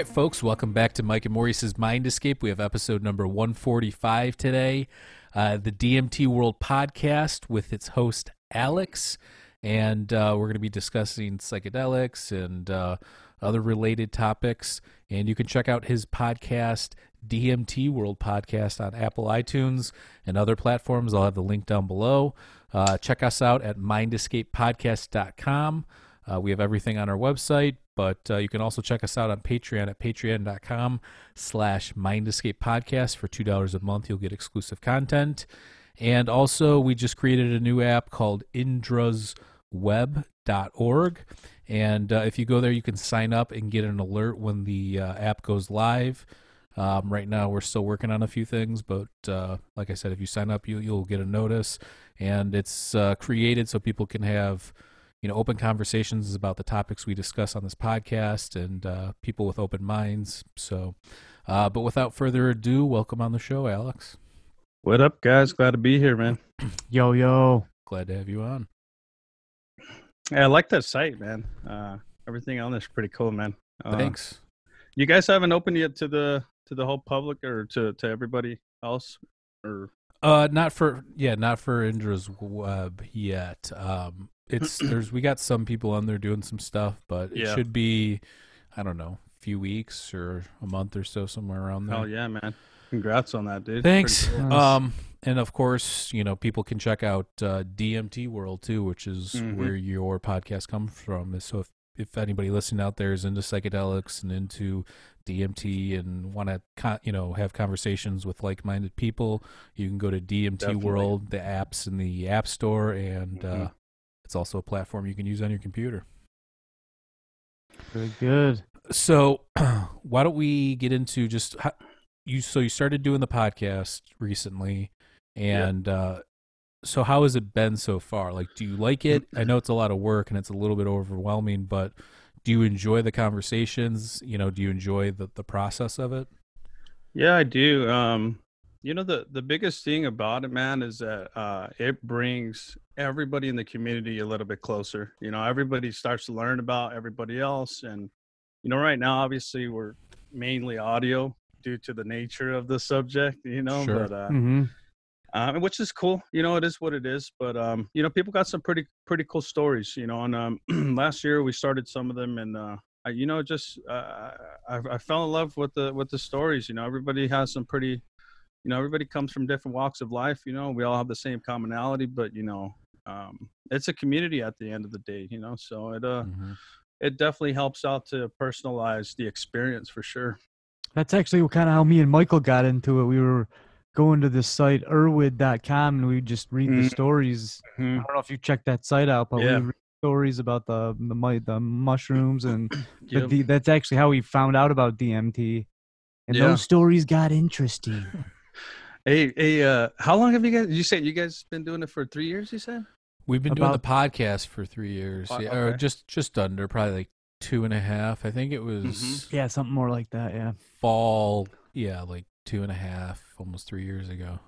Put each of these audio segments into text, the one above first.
Right, folks, welcome back to Mike and Maurice's Mind Escape. We have episode number 145 today, uh, the DMT World podcast with its host, Alex. And uh, we're going to be discussing psychedelics and uh, other related topics. And you can check out his podcast, DMT World Podcast, on Apple iTunes and other platforms. I'll have the link down below. Uh, check us out at mindescapepodcast.com. Uh, we have everything on our website, but uh, you can also check us out on Patreon at patreon.com slash mindescape podcast. For $2 a month, you'll get exclusive content. And also, we just created a new app called indrasweb.org. And uh, if you go there, you can sign up and get an alert when the uh, app goes live. Um, right now, we're still working on a few things, but uh, like I said, if you sign up, you, you'll get a notice. And it's uh, created so people can have you know open conversations about the topics we discuss on this podcast and uh, people with open minds so uh, but without further ado welcome on the show alex What up, guys? Glad to be here, man. Yo, yo. glad to have you on Yeah, I like that site, man. Uh, everything on this is pretty cool, man. Uh, thanks You guys haven't opened yet to the to the whole public or to to everybody else, or uh not for yeah not for indra's web yet um it's there's we got some people on there doing some stuff but it Yeah. should be i don't know a few weeks or a month or so somewhere around there Oh yeah, man. Congrats on that, dude. Thanks. Cool. Um, and of course, you know, people can check out uh, DMT World too, which is Mhm. where your podcast comes from. So if if anybody listening out there is into psychedelics and into DMT and want to, con- you know, have conversations with like-minded people, you can go to DMT Definitely. World, the apps in the App Store, and uh, Mhm. It's also a platform you can use on your computer. Very good. So, why don't we get into just how, you? So you started doing the podcast recently, and uh, so how has it been so far? Like, do you like it? I know it's a lot of work and it's a little bit overwhelming, but do you enjoy the conversations? You know, do you enjoy the the process of it? Yeah, I do. Um, you know the the biggest thing about it, man, is that uh, it brings everybody in the community a little bit closer. You know, everybody starts to learn about everybody else, and you know, right now, obviously, we're mainly audio due to the nature of the subject. You know, Sure. but uh, hmm um, which is cool. You know, it is what it is. But um, you know, people got some pretty pretty cool stories. You know, and um, last year we started some of them, and uh, I, you know, just uh, I, I fell in love with the with the stories. You know, everybody has some pretty, you know, everybody comes from different walks of life. You know, we all have the same commonality, but you know, um, it's a community at the end of the day. You know, so it uh, Mhm. it definitely helps out to personalize the experience for sure. That's actually kind of how me and Michael got into it. We were going to this site, erowid.com, and we just read the Mhm. stories. I don't know if you checked that site out, but Yeah. we read stories about the the, the mushrooms, and Yep. but the, that's actually how we found out about DMT. And Yeah. those stories got interesting. Hey, hey, uh, how long have you guys? You said you guys been doing it for three years? You said. We've been doing the podcast for three years, Oh, yeah, or just just under, probably like two and a half. I think it was Mhm. yeah, something more like that. Yeah. fall, yeah, like two and a half, almost three years ago.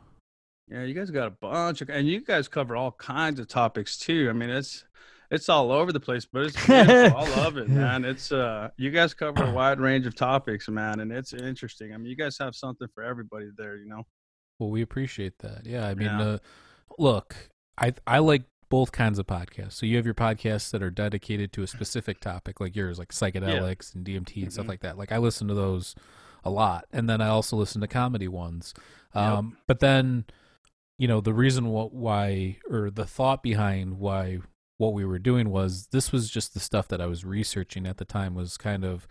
Yeah, you guys got a bunch of, and you guys cover all kinds of topics too. I mean, it's it's all over the place, but it's beautiful. I love it, man. It's uh, you guys cover a wide range of topics, man, and it's interesting. I mean, you guys have something for everybody there, you know. Well, we appreciate that. Yeah, I mean, Yeah. uh, look, I I like both kinds of podcasts. So you have your podcasts that are dedicated to a specific topic, like yours, like psychedelics and DMT and stuff Mhm. like that. Like I listen to those a lot, and then I also listen to comedy ones. Yep. Um, But then, you know, the reason wh- why, or the thought behind why what we were doing was this was just the stuff that I was researching at the time was kind of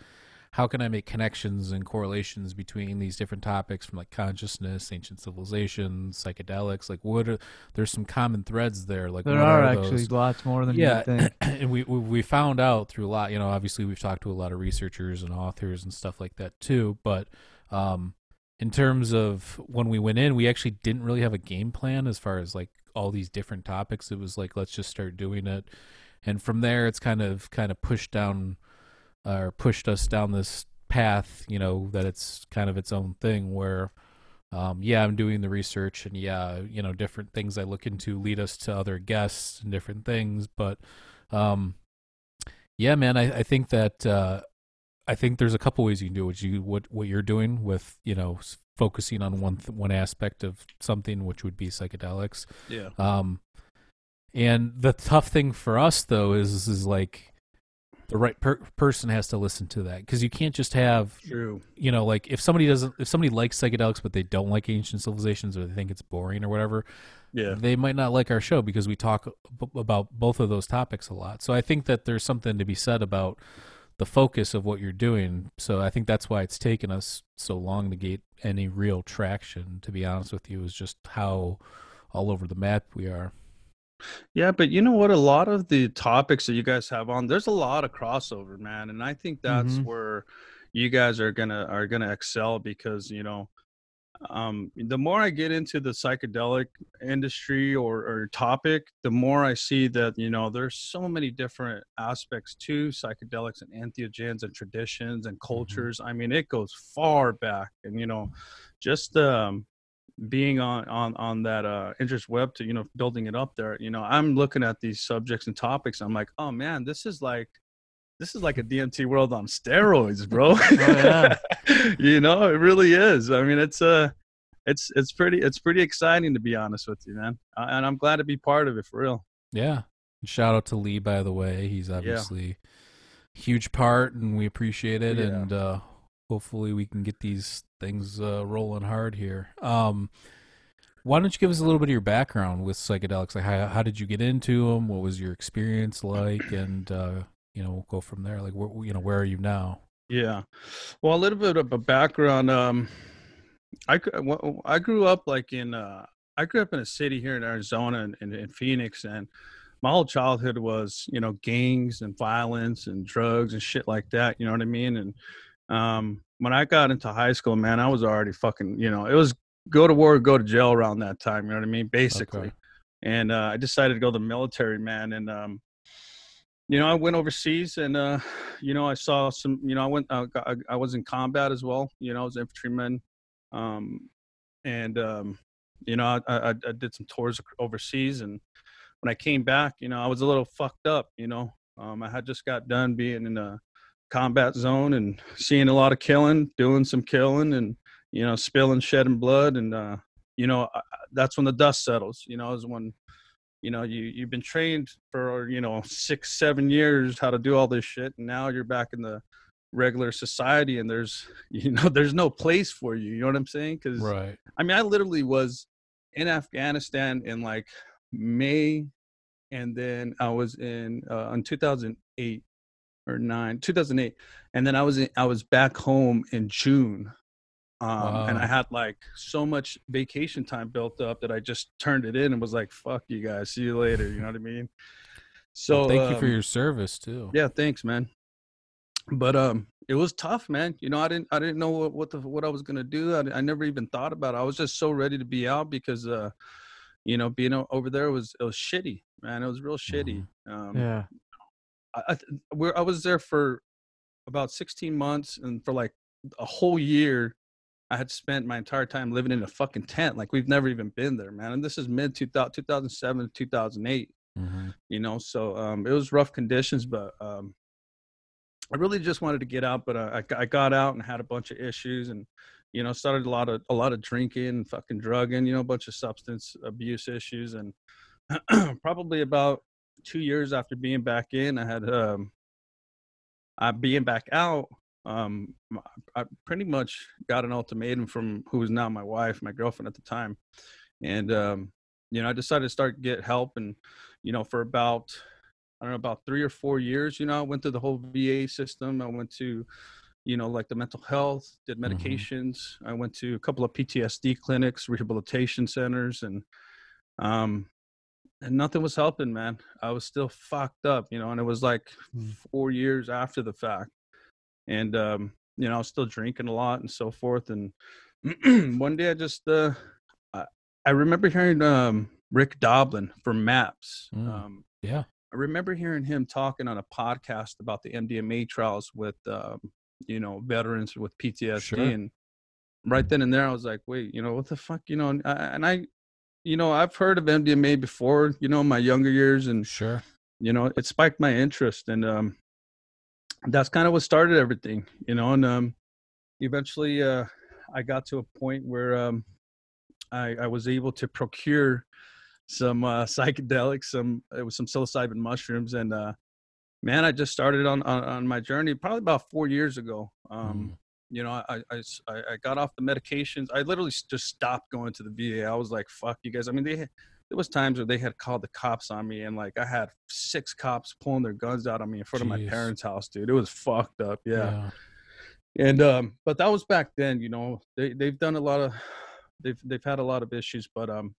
how can I make connections and correlations between these different topics from like consciousness, ancient civilizations, psychedelics? Like, what are there's some common threads there? Like, There what are, are actually those? lots more than yeah, you think. and we, we we found out through a lot. You know, obviously we've talked to a lot of researchers and authors and stuff like that too. But um, in terms of when we went in, we actually didn't really have a game plan as far as like all these different topics. It was like let's just start doing it, and from there it's kind of kind of pushed down or pushed us down this path. You know that it's kind of its own thing where. Um, yeah, I'm doing the research, and yeah, you know, different things I look into lead us to other guests and different things. But um, yeah, man, I, I think that uh, I think there's a couple ways you can do what you what what you're doing with you know focusing on one th- one aspect of something, which would be psychedelics. Yeah. Um, and the tough thing for us though is is like the right per- person has to listen to that because you can't just have True. you know like if somebody doesn't if somebody likes psychedelics but they don't like ancient civilizations or they think it's boring or whatever Yeah. they might not like our show because we talk b- about both of those topics a lot. So I think that there's something to be said about the focus of what you're doing. So I think that's why it's taken us so long to get any real traction. To be honest with you, is just how all over the map we are. Yeah, but you know what? A lot of the topics that you guys have on, there's a lot of crossover, man, and I think that's Mhm. where you guys are gonna are gonna excel because you know, um, the more I get into the psychedelic industry or or topic, the more I see that you know there's so many different aspects to psychedelics and entheogens and traditions and cultures. I mean, it goes far back, and you know, just um being on on on that uh indra's web to you know building it up there you know i'm looking at these subjects and topics i'm like oh man this is like this is like a dmt world on steroids bro yeah. you know it really is i mean it's uh it's it's pretty it's pretty exciting to be honest with you man uh, and i'm glad to be part of it for real Yeah. And shout out to Lee, by the way. He's obviously a huge part, and we appreciate it. Yeah. And uh, hopefully, we can get these things uh, rolling hard here. Um, why don't you give us a little bit of your background with psychedelics? Like, how, how did you get into them? What was your experience like? And uh, you know, we'll go from there. Like, where, you know, where are you now? Yeah. Well, a little bit of a background. Um, I I grew up like in uh, I grew up in a city here in Arizona and in, in Phoenix, and my whole childhood was you know gangs and violence and drugs and shit like that. You know what I mean? And um, when I got into high school, man, I was already fucking. You know, it was go to war, go to jail around that time. You know what I mean? Basically. Okay. And uh, I decided to go the military, man, and um, you know, I went overseas and, uh, you know, I saw some, you know, I went, uh, I, I was in combat as well, you know, I was infantryman. Um, and, um, you know, I, I, I did some tours overseas and when I came back, you know, I was a little fucked up, you know, um, I had just got done being in a combat zone and seeing a lot of killing, doing some killing and, you know, spilling, shedding blood. And, uh, you know, I, that's when the dust settles, you know, is when, you know you you've been trained for you know six seven years how to do all this shit and now you're back in the regular society and there's you know there's no place for you you know what i'm saying because Right. i mean i literally was in afghanistan in like may and then i was in uh in 2008 or 9 2008 and then i was in, i was back home in june um, and I had like so much vacation time built up that I just turned it in and was like, "Fuck you guys, see you later." You know what I mean? So Well, thank you for um, your service too. yeah, thanks, man. But um, it was tough, man. You know, I didn't I didn't know what what the what I was gonna do. I, I never even thought about it. I was just so ready to be out because uh, you know, being over there was it was shitty, man. It was real shitty. Um, Yeah. I, where I was there for about 16 months, and for like a whole year, I had spent my entire time living in a fucking tent. Like we've never even been there, man. And this is mid 2000, 2007 to 2008. Mhm. You know, so um, it was rough conditions, but um, I really just wanted to get out. But I, I got out and had a bunch of issues, and you know, started a lot of a lot of drinking and fucking drugging. You know, a bunch of substance abuse issues, and probably about two years after being back in, I had um, I being back out. Um, I pretty much got an ultimatum from who was now my wife, my girlfriend at the time, and um, you know, I decided to start get help, and you know, for about I don't know about three or four years, you know, I went through the whole VA system. I went to you know, like the mental health, did Mhm. medications. I went to a couple of PTSD clinics, rehabilitation centers, and um, and nothing was helping, man. I was still fucked up, you know, and it was like Mm. four years after the fact, and um, you know, I was still drinking a lot and so forth. And one day, I just uh, I, I remember hearing um Rick Doblin from Maps. Mm. Um, Yeah. I remember hearing him talking on a podcast about the MDMA trials with, um, you know, veterans with PTSD, Sure. and right then and there, I was like, wait, you know, what the fuck, you know, and I, and I, you know, I've heard of MDMA before, you know, my younger years, and Sure. you know, it spiked my interest, and um, that's kind of what started everything, you know, and um, eventually, uh, I got to a point where um, I, I was able to procure some uh, psychedelics, some it was some psilocybin mushrooms, and uh, man, I just started on, on on my journey probably about four years ago. Um, Mm. You know, I, I, I got off the medications. I literally just stopped going to the VA. I was like, "Fuck you guys." I mean, they had, there was times where they had called the cops on me, and like I had six cops pulling their guns out on me in front of my parents' house, dude. It was fucked up. yeah and um but that was back then you know they they've done a lot of they've they've had a lot of issues but um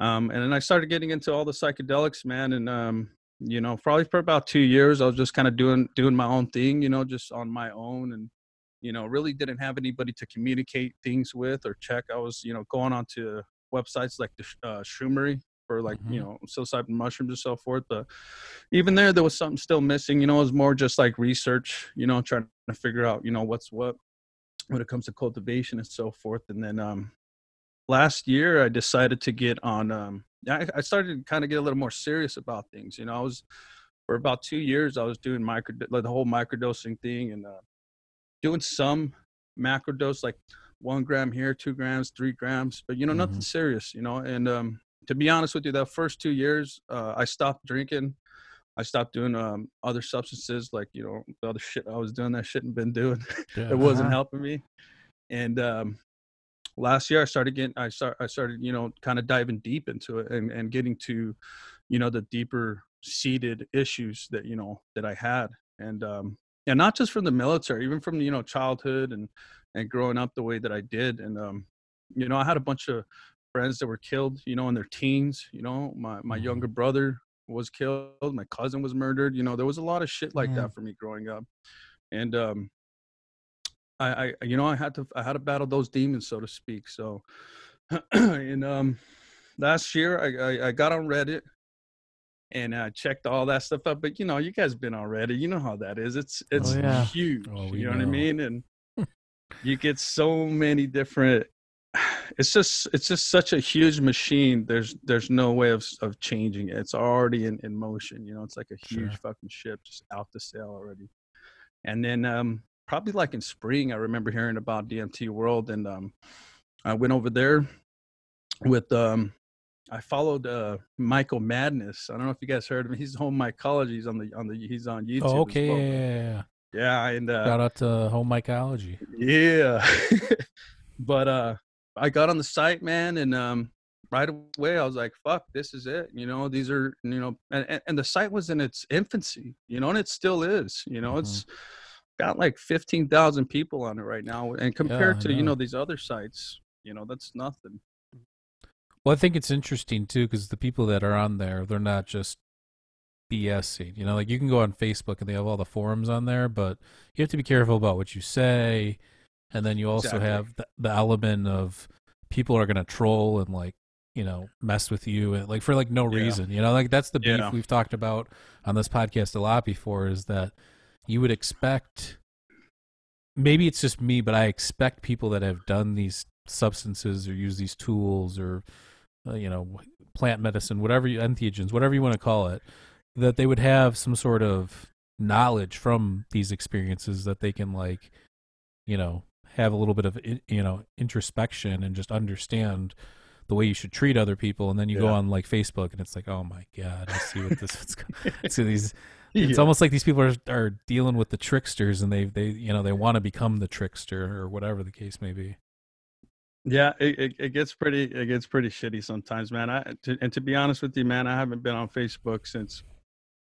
um and then i started getting into all the psychedelics man and um you know probably for about two years i was just kind of doing doing my own thing you know just on my own and you know really didn't have anybody to communicate things with or check i was you know going on to websites like the uh, shroomery for like you Mhm. know psilocybin mushrooms and so forth but even there there was something still missing you know it was more just like research you know trying to figure out you know what's what when it comes to cultivation and so forth and then um last year i decided to get on um i, I started to kind of get a little more serious about things you know i was for about two years i was doing micro like the whole microdosing thing and uh doing some macrodose like one gram here two grams three grams but you know nothing serious you know and um to be honest with you that first two years uh i stopped drinking I stopped doing um, other substances like you know the other shit I was doing that shouldn't been doing. Yeah. it wasn't Uh-huh. helping me. And um, last year I started getting I start I started you know kind of diving deep into it and and getting to you know the deeper seated issues that you know that I had and um and not just from the military even from you know childhood and and growing up the way that I did and um you know I had a bunch of friends that were killed you know in their teens you know my my Mhm. younger brother was killed my cousin was murdered you know there was a lot of shit like Yeah. that for me growing up and um I, I you know I had to I had to battle those demons so to speak so and um last year I, I I got on Reddit and I checked all that stuff up but you know you guys been already. You know how that is it's it's yeah. huge Oh, you know, what I mean and you get so many different it's just it's just such a huge machine there's there's no way of of changing it it's already in, in motion you know it's like a huge Sure. fucking ship just out to sail already and then um probably like in spring i remember hearing about dmt world and um i went over there with um i followed uh michael madness i don't know if you guys heard of him he's home mycology he's on the on the he's on youtube Oh, okay. well. Yeah, yeah, yeah. yeah and uh Shout out to Home Mycology. yeah. but uh I got on the site, man, and um right away I was like, fuck, this is it. You know, these are you know and, and, the site was in its infancy, you know, and it still is. You know, it's got like fifteen thousand people on it right now. And compared I to, you know. know, these other sites, you know, that's nothing. Well, I think it's interesting too because the people that are on there, they're not just BSing. You know, like you can go on Facebook and they have all the forums on there, but you have to be careful about what you say. And then you also Exactly. have the, the element of people are going to troll and like, you know, mess with you and like for like no Yeah. reason. You know, like that's the beef Yeah. we've talked about on this podcast a lot before is that you would expect maybe it's just me, but I expect people that have done these substances or use these tools or uh, you know plant medicine, whatever you entheogens, whatever you want to call it, that they would have some sort of knowledge from these experiences that they can like you know have a little bit of you know introspection and just understand the way you should treat other people. And then you go on like facebook and it's like oh my god i see what this going so these it's Yeah. almost like these people are are dealing with the tricksters and they they you know they want to become the trickster or whatever the case may be Yeah, it, it, it gets pretty it gets pretty shitty sometimes, man. I to, and to be honest with you, man, I haven't been on Facebook since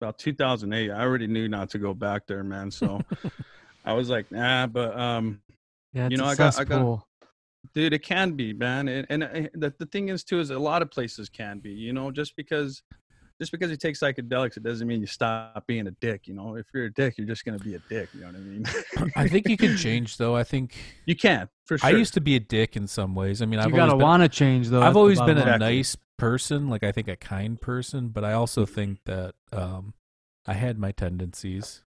about 2008. I already knew not to go back there, man. So I was like, nah, but um, Yeah, it's You know, I got- I got- dude, it can be, man. And, and uh, the the thing is too is a lot of places can be. You know, just because just because you take psychedelics, it doesn't mean you stop being a dick. You know, if you're a dick, you're just gonna be a dick. You know what I mean? I think you can change though. I think you can for sure. I used to be a dick in some ways. I mean, I've you gotta always want to change though. I've always been a line. Exactly. nice person, like I think a kind person, but I also think that um I had my tendencies.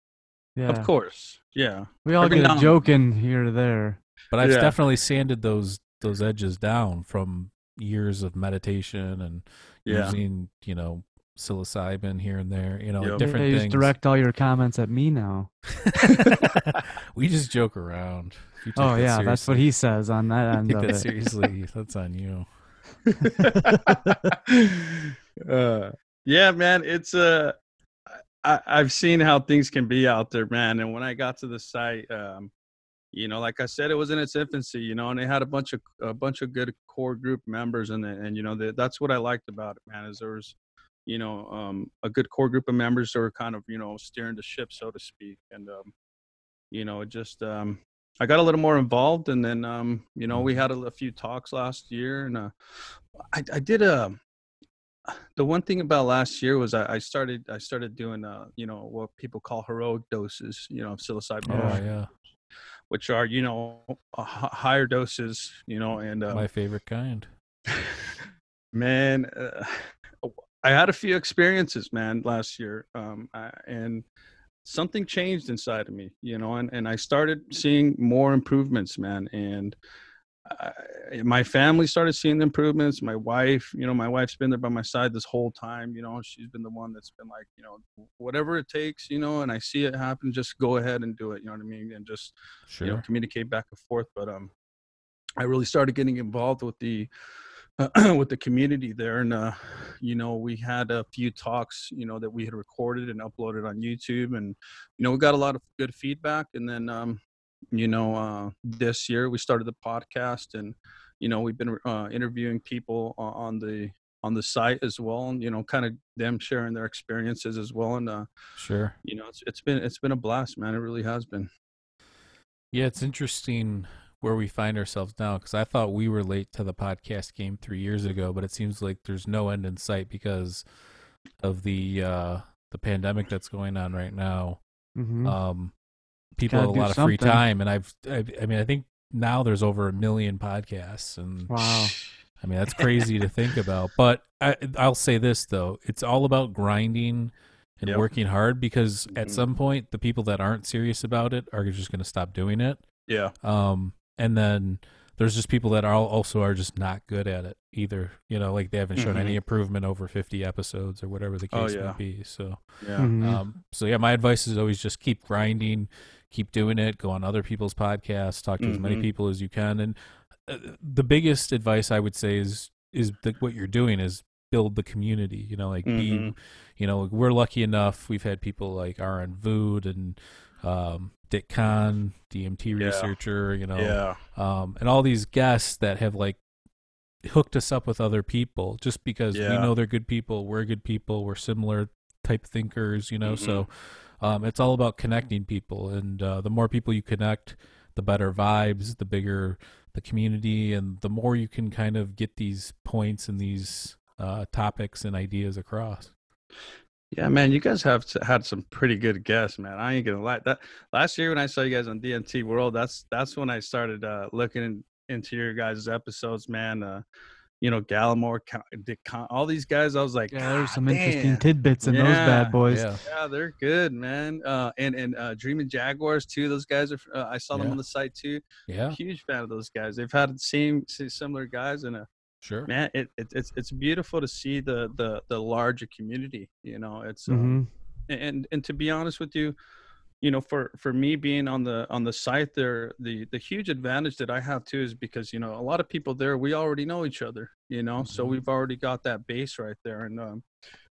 Yeah, of course, yeah. we all Every get now a and- joke in here or there. But I've Yeah. definitely sanded those those edges down from years of meditation and Yeah. using, you know, psilocybin here and there, you know, Yep. different yeah, you just things. direct all your comments at me now. we just joke around. You take Oh that yeah, that's what he says on that end Take of that it. seriously. That's on you. uh, yeah, man, it's uh, I, I've seen how things can be out there, man. And when I got to the site, um, you know, like I said, it was in its infancy, you know, and they had a bunch of a bunch of good core group members, and and you know, the, that's what I liked about it, man. Is there was, you know, um, a good core group of members that were kind of you know steering the ship, so to speak, and um, you know, just um, I got a little more involved, and then um, you know, we had a, a few talks last year, and uh, I, I did a. The one thing about last year was I, I started I started doing uh you know what people call heroic doses you know of psilocybin, Oh yeah. which are you know higher doses you know and uh, My favorite kind. man uh, i had a few experiences man last year um I, and something changed inside of me you know and, and i started seeing more improvements man and I, my family started seeing the improvements my wife you know my wife's been there by my side this whole time you know she's been the one that's been like you know whatever it takes you know and i see it happen just go ahead and do it you know what i mean and just Sure. you know communicate back and forth but um i really started getting involved with the with the community there and uh you know we had a few talks you know that we had recorded and uploaded on youtube and you know we got a lot of good feedback and then um you know uh this year we started the podcast and you know we've been uh interviewing people on the on the site as well and you know kind of them sharing their experiences as well and uh Sure. you know it's it's been it's been a blast man it really has been Yeah, it's interesting where we find ourselves now because I thought we were late to the podcast game three years ago, but it seems like there's no end in sight because of the uh, the pandemic that's going on right now. Mhm. Um, people Gotta have a do lot of free time, and I've, I, I mean, I think now there's over a million podcasts, and wow. I mean that's crazy to think about. But I, I'll say this though: it's all about grinding and Yep. working hard because at Mhm. some point the people that aren't serious about it are just going to stop doing it. yeah Um, and then there's just people that are also are just not good at it either. You know, like they haven't shown any Mhm. improvement over 50 episodes or whatever the Oh, case yeah. may be. So, yeah Mhm. um, so yeah, my advice is always just keep grinding, keep doing it, go on other people's podcasts, talk to as many Mhm. people as you can. And uh, the biggest advice I would say is is that what you're doing is build the community. You know, like be Mhm. you know, we're lucky enough. We've had people like Aaron Vood and um, Dick Kahn, DMT Yeah. researcher, you know, yeah um, and all these guests that have like hooked us up with other people just because we know they're good people. We're good people. We're similar type thinkers, you know. Mm-hmm. So um, it's all about connecting people, and uh, the more people you connect, the better vibes, the bigger the community, and the more you can kind of get these points and these uh, topics and ideas across. Yeah, man, you guys have had some pretty good guests, man. I ain't gonna lie. That last year when I saw you guys on DMT World, that's that's when I started uh, looking in, into your guys' episodes, man. Uh, you know, Gallimore, Con- all these guys. I was like, Yeah, there's some "God interesting tidbits in those bad boys. Yeah, Yeah, they're good, man. Uh, and and uh, Dreaming Jaguars too. Those guys are. Uh, I saw them on the site too. yeah, Huge fan of those guys. They've had the same similar guys, and uh, sure. man, it, it it's it's beautiful to see the the the larger community. You know, it's um, Mhm. and and to be honest with you you know for for me being on the on the site there the the huge advantage that i have too is because you know a lot of people there we already know each other you know so Mhm. we've already got that base right there and um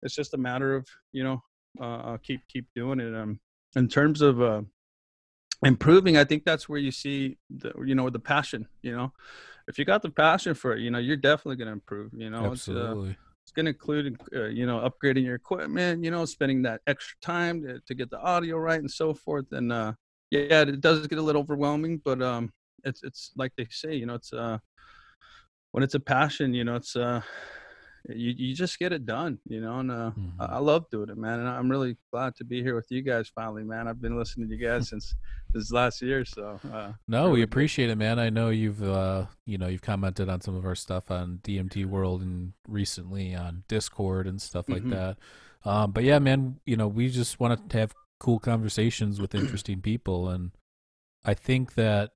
it's just a matter of you know uh uh, keep keep doing it um in terms of uh improving i think that's where you see the you know the passion you know? If you got the passion for it you know you're definitely going to improve you know? It's, uh, it's going to include uh, you know upgrading your equipment you know spending that extra time to, to get the audio right and so forth and uh yeah, it does get a little overwhelming, but um, it's it's like they say, you know, it's uh, when it's a passion, you know, it's uh, you you just get it done, you know, and uh, Mhm. I, I love doing it, man, and I'm really glad to be here with you guys finally, man. I've been listening to you guys since this last year, so uh, No, we appreciate it, man. I know you've uh you know, you've commented on some of our stuff on DMT World and recently on Discord and stuff like Mhm. that. Um but yeah, man, you know, we just want to have cool conversations with interesting people and I think that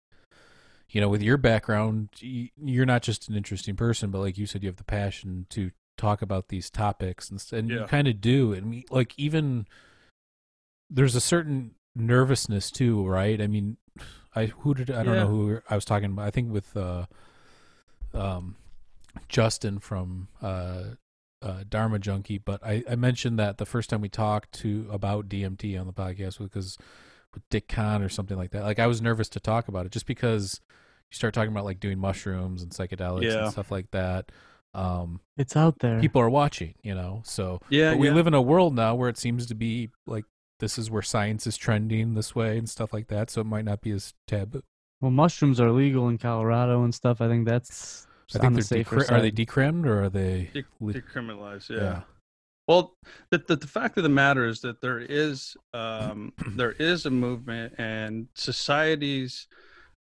you know, with your background, you're not just an interesting person, but like you said you have the passion to talk about these topics and and you kind of do. And we like even there's a certain nervousness too, right? I mean, I who did I don't Yeah. know who I was talking about. I think with uh, um, Justin from uh, uh, Dharma Junkie, but I, I mentioned that the first time we talked to about DMT on the podcast because with Dick Kahn or something like that. Like I was nervous to talk about it just because you start talking about like doing mushrooms and psychedelics Yeah. and stuff like that. Um, It's out there. people are watching, you know. So yeah, but we yeah. live in a world now where it seems to be like this is where science is trending this way and stuff like that. So it might not be as taboo. well, mushrooms are legal in Colorado and stuff. I think that's I think the they're safer decri- are they side. decrimmed or are they? De- le- decriminalized, yeah. yeah. Well, the, the the fact of the matter is that there is um, there is a movement, and society's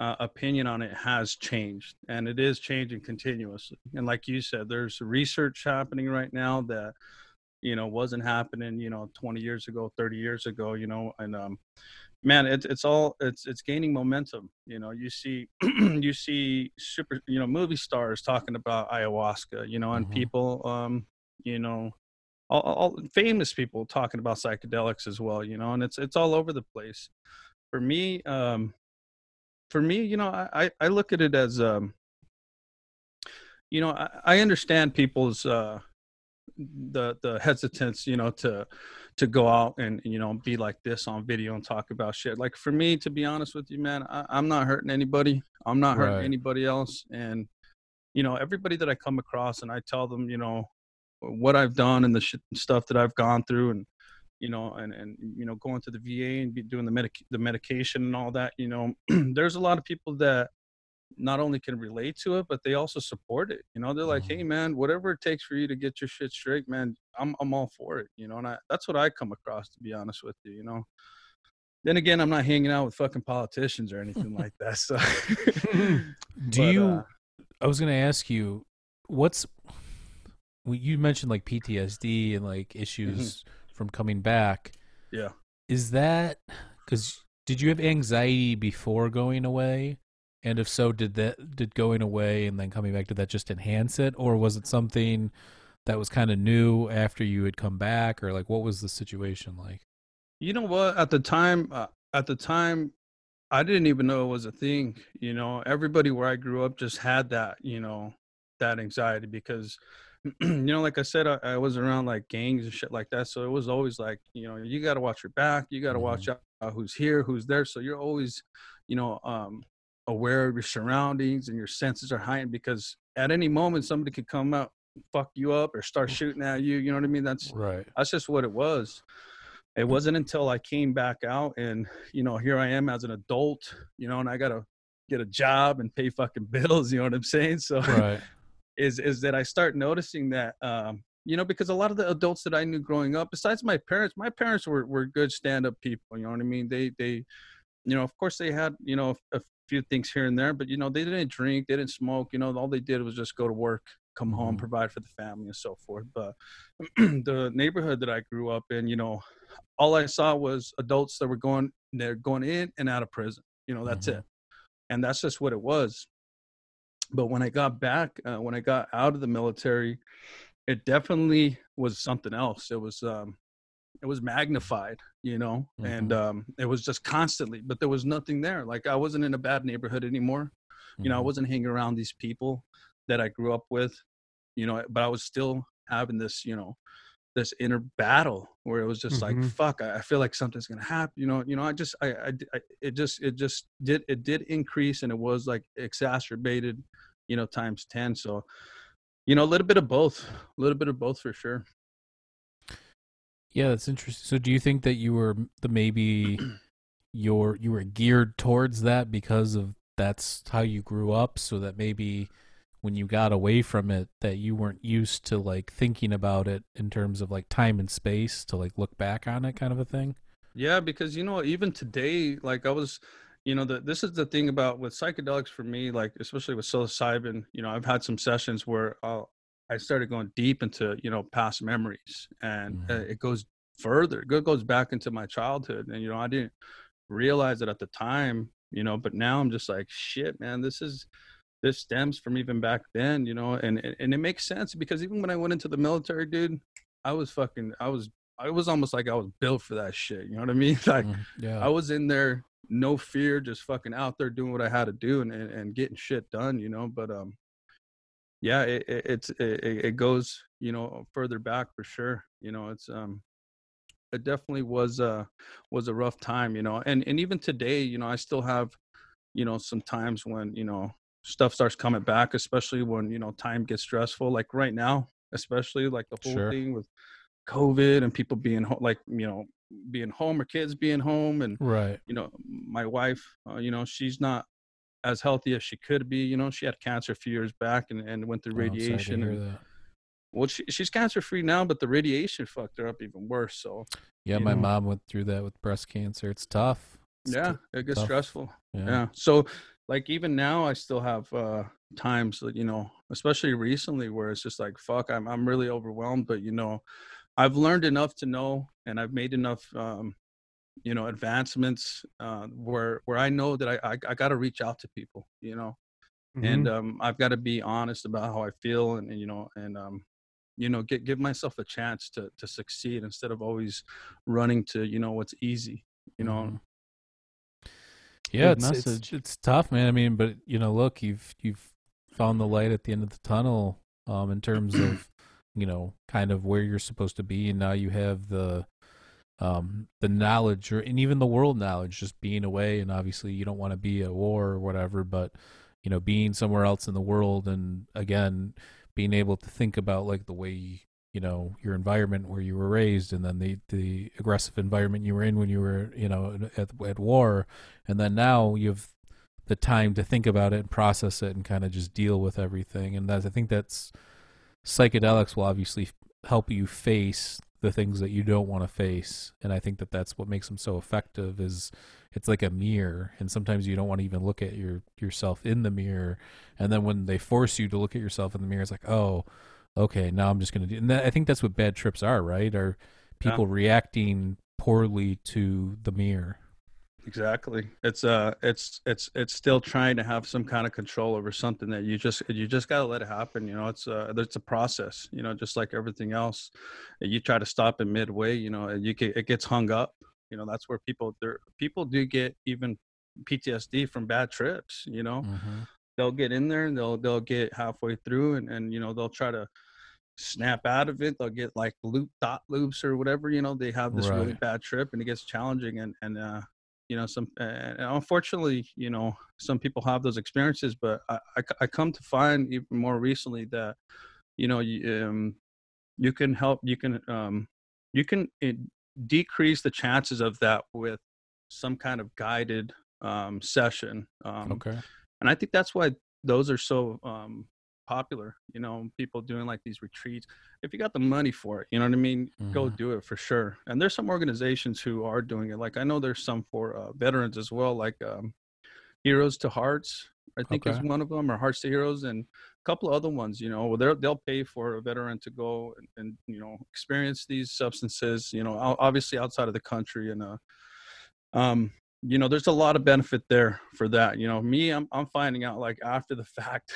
uh, opinion on it has changed, and it is changing continuously. And like you said, there's research happening right now that you know wasn't happening, you know, 20 years ago, 30 years ago, you know, and um, man, it's it's all it's it's gaining momentum. You know, you see you see super you know movie stars talking about ayahuasca, you know, and Mhm. people um, you know all, all famous people talking about psychedelics as well you know and it's it's all over the place for me um for me you know i i look at it as um you know i, I understand people's uh the the hesitance you know to to go out and you know be like this on video and talk about shit. Like for me to be honest with you man I, i'm not hurting anybody. I'm not hurting Right. anybody else. And you know everybody that i come across and i tell them you know what I've done and the shit, stuff that I've gone through and you know and and you know going to the VA and be doing the medic the medication and all that you know there's a lot of people that not only can relate to it but they also support it you know they're like hey man whatever it takes for you to get your shit straight man I'm I'm all for it you know and I that's what I come across to be honest with you you know then again I'm not hanging out with fucking politicians or anything like that so Do But, you? uh, I was going to ask you, what's well, you mentioned like PTSD and like issues from coming back. Yeah. Is that because did you have anxiety before going away? And if so, did that did going away and then coming back did that just enhance it, or was it something that was kind of new after you had come back, or like what was the situation like? You know what? At the time, uh, at the time, I didn't even know it was a thing. You know, everybody where I grew up just had that. You know, that anxiety because, you know, like I said, I, I was around like gangs and shit like that. So it was always like, you know, you got to watch your back. You got to watch mm-hmm. out uh, who's here, who's there. So you're always, you know, um, aware of your surroundings and your senses are heightened because at any moment somebody could come out, fuck you up, or start mm. shooting at you. You know what I mean? That's Right. that's just what it was it wasn't until i came back out and you know here i am as an adult you know and i gotta get a job and pay fucking bills you know what i'm saying so Right. Is is that i start noticing that um you know because a lot of the adults that i knew growing up besides my parents my parents were were good stand-up people you know what i mean they they you know of course they had you know a few things here and there but you know they didn't drink they didn't smoke you know all they did was just go to work come home Mhm. provide for the family and so forth but the neighborhood that i grew up in you know all i saw was adults that were going they're going in and out of prison you know that's Mhm. it and that's just what it was but when i got back uh, when i got out of the military it definitely was something else. It was um it was magnified you know and um it was just constantly but there was nothing there. Like i wasn't in a bad neighborhood anymore. You know i Mhm. wasn't hanging around these people that i grew up with you know but i was still having this you know this inner battle where it was just like Mhm. fuck I, I feel like something's gonna happen you know you know i just I, I I it just it just did it did increase and it was like exacerbated you know times 10 so you know a little bit of both a little bit of both for sure Yeah, that's interesting. So, do you think that you were the maybe you're you were geared towards that because of that's how you grew up so that maybe when you got away from it that you weren't used to like thinking about it in terms of like time and space to like look back on it kind of a thing Yeah, because you know, even today, like I was, you know, the this is the thing about with psychedelics for me, like especially with psilocybin. You know, I've had some sessions where I'll, I started going deep into you know past memories, and uh, Mhm. it goes further. It goes back into my childhood, and you know, I didn't realize it at the time. You know, but now I'm just like, shit, man, this is this stems from even back then. You know, and and it makes sense because even when I went into the military, dude, I was fucking, I was. I was almost like I was built for that shit. You know what I mean? Like Mhm. yeah I was in there, no fear, just fucking out there doing what I had to do and, and, and getting shit done, you know. But um, yeah, it, it it's it, it it goes, you know, further back for sure. You know, it's um, it definitely was uh was a rough time, you know. And and even today, you know, I still have, you know, some times when you know stuff starts coming back, especially when you know time gets stressful. Like right now, especially like the whole Sure. thing with COVID and people being home, like you know, being home or kids being home and right you know my wife uh, you know she's not as healthy as she could be you know she had cancer a few years back and, and went through Oh, I'm sorry to radiation and well she, she's cancer free now but the radiation fucked her up even worse so yeah my know. mom went through that with breast cancer it's tough It's yeah t- it gets tough. stressful yeah. yeah so like even now i still have uh times that you know especially recently where it's just like fuck i'm, I'm really overwhelmed but you know i've learned enough to know and i've made enough um you know advancements uh where where i know that i i, I got to reach out to people you know and Mhm. um i've got to be honest about how i feel and, and you know and um you know get, give myself a chance to to succeed instead of always running to you know what's easy you know Mhm. Yeah, it's, it's it's tough, man. I mean, but you know, look, you've you've found the light at the end of the tunnel, um, in terms of you know, kind of where you're supposed to be, and now you have the um the knowledge or and even the world knowledge just being away and obviously you don't want to be at war or whatever but you know being somewhere else in the world and again being able to think about like the way you know your environment where you were raised and then the the aggressive environment you were in when you were you know at, at war. And then now you have the time to think about it and process it and kind of just deal with everything. And that's i think that's psychedelics will obviously help you face the things that you don't want to face. And i think that that's what makes them so effective is it's like a mirror. And sometimes you don't want to even look at your yourself in the mirror. And then when they force you to look at yourself in the mirror it's like oh okay now i'm just going to do and that, i think that's what bad trips are right? Are Yeah. people reacting poorly to the mirror exactly. It's uh it's it's it's still trying to have some kind of control over something that you just you just got to let it happen you know? It's uh it's a process you know just like everything else. You try to stop it midway you know you get it gets hung up. You know that's where people there people do get even ptsd from bad trips you know? Mm-hmm. They'll get in there and they'll they'll get halfway through and and you know they'll try to snap out of it. They'll get like loop dot loops or whatever you know they have this really bad trip and it gets challenging and and uh you know some and unfortunately you know some people have those experiences but i i, I come to find even more recently that you know you, um you can help you can um you can it, decrease the chances of that with some kind of guided um session um okay and i think that's why those are so um popular you know people doing like these retreats. If you got the money for it you know what i mean? Go Mhm. do it for sure. And there's some organizations who are doing it. Like i know there's some for uh, veterans as well like um heroes to hearts i think is one of them or hearts to heroes and a couple of other ones you know they're, they'll pay for a veteran to go and, and you know experience these substances you know obviously outside of the country and uh um you know there's a lot of benefit there for that you know me i'm, I'm finding out like after the fact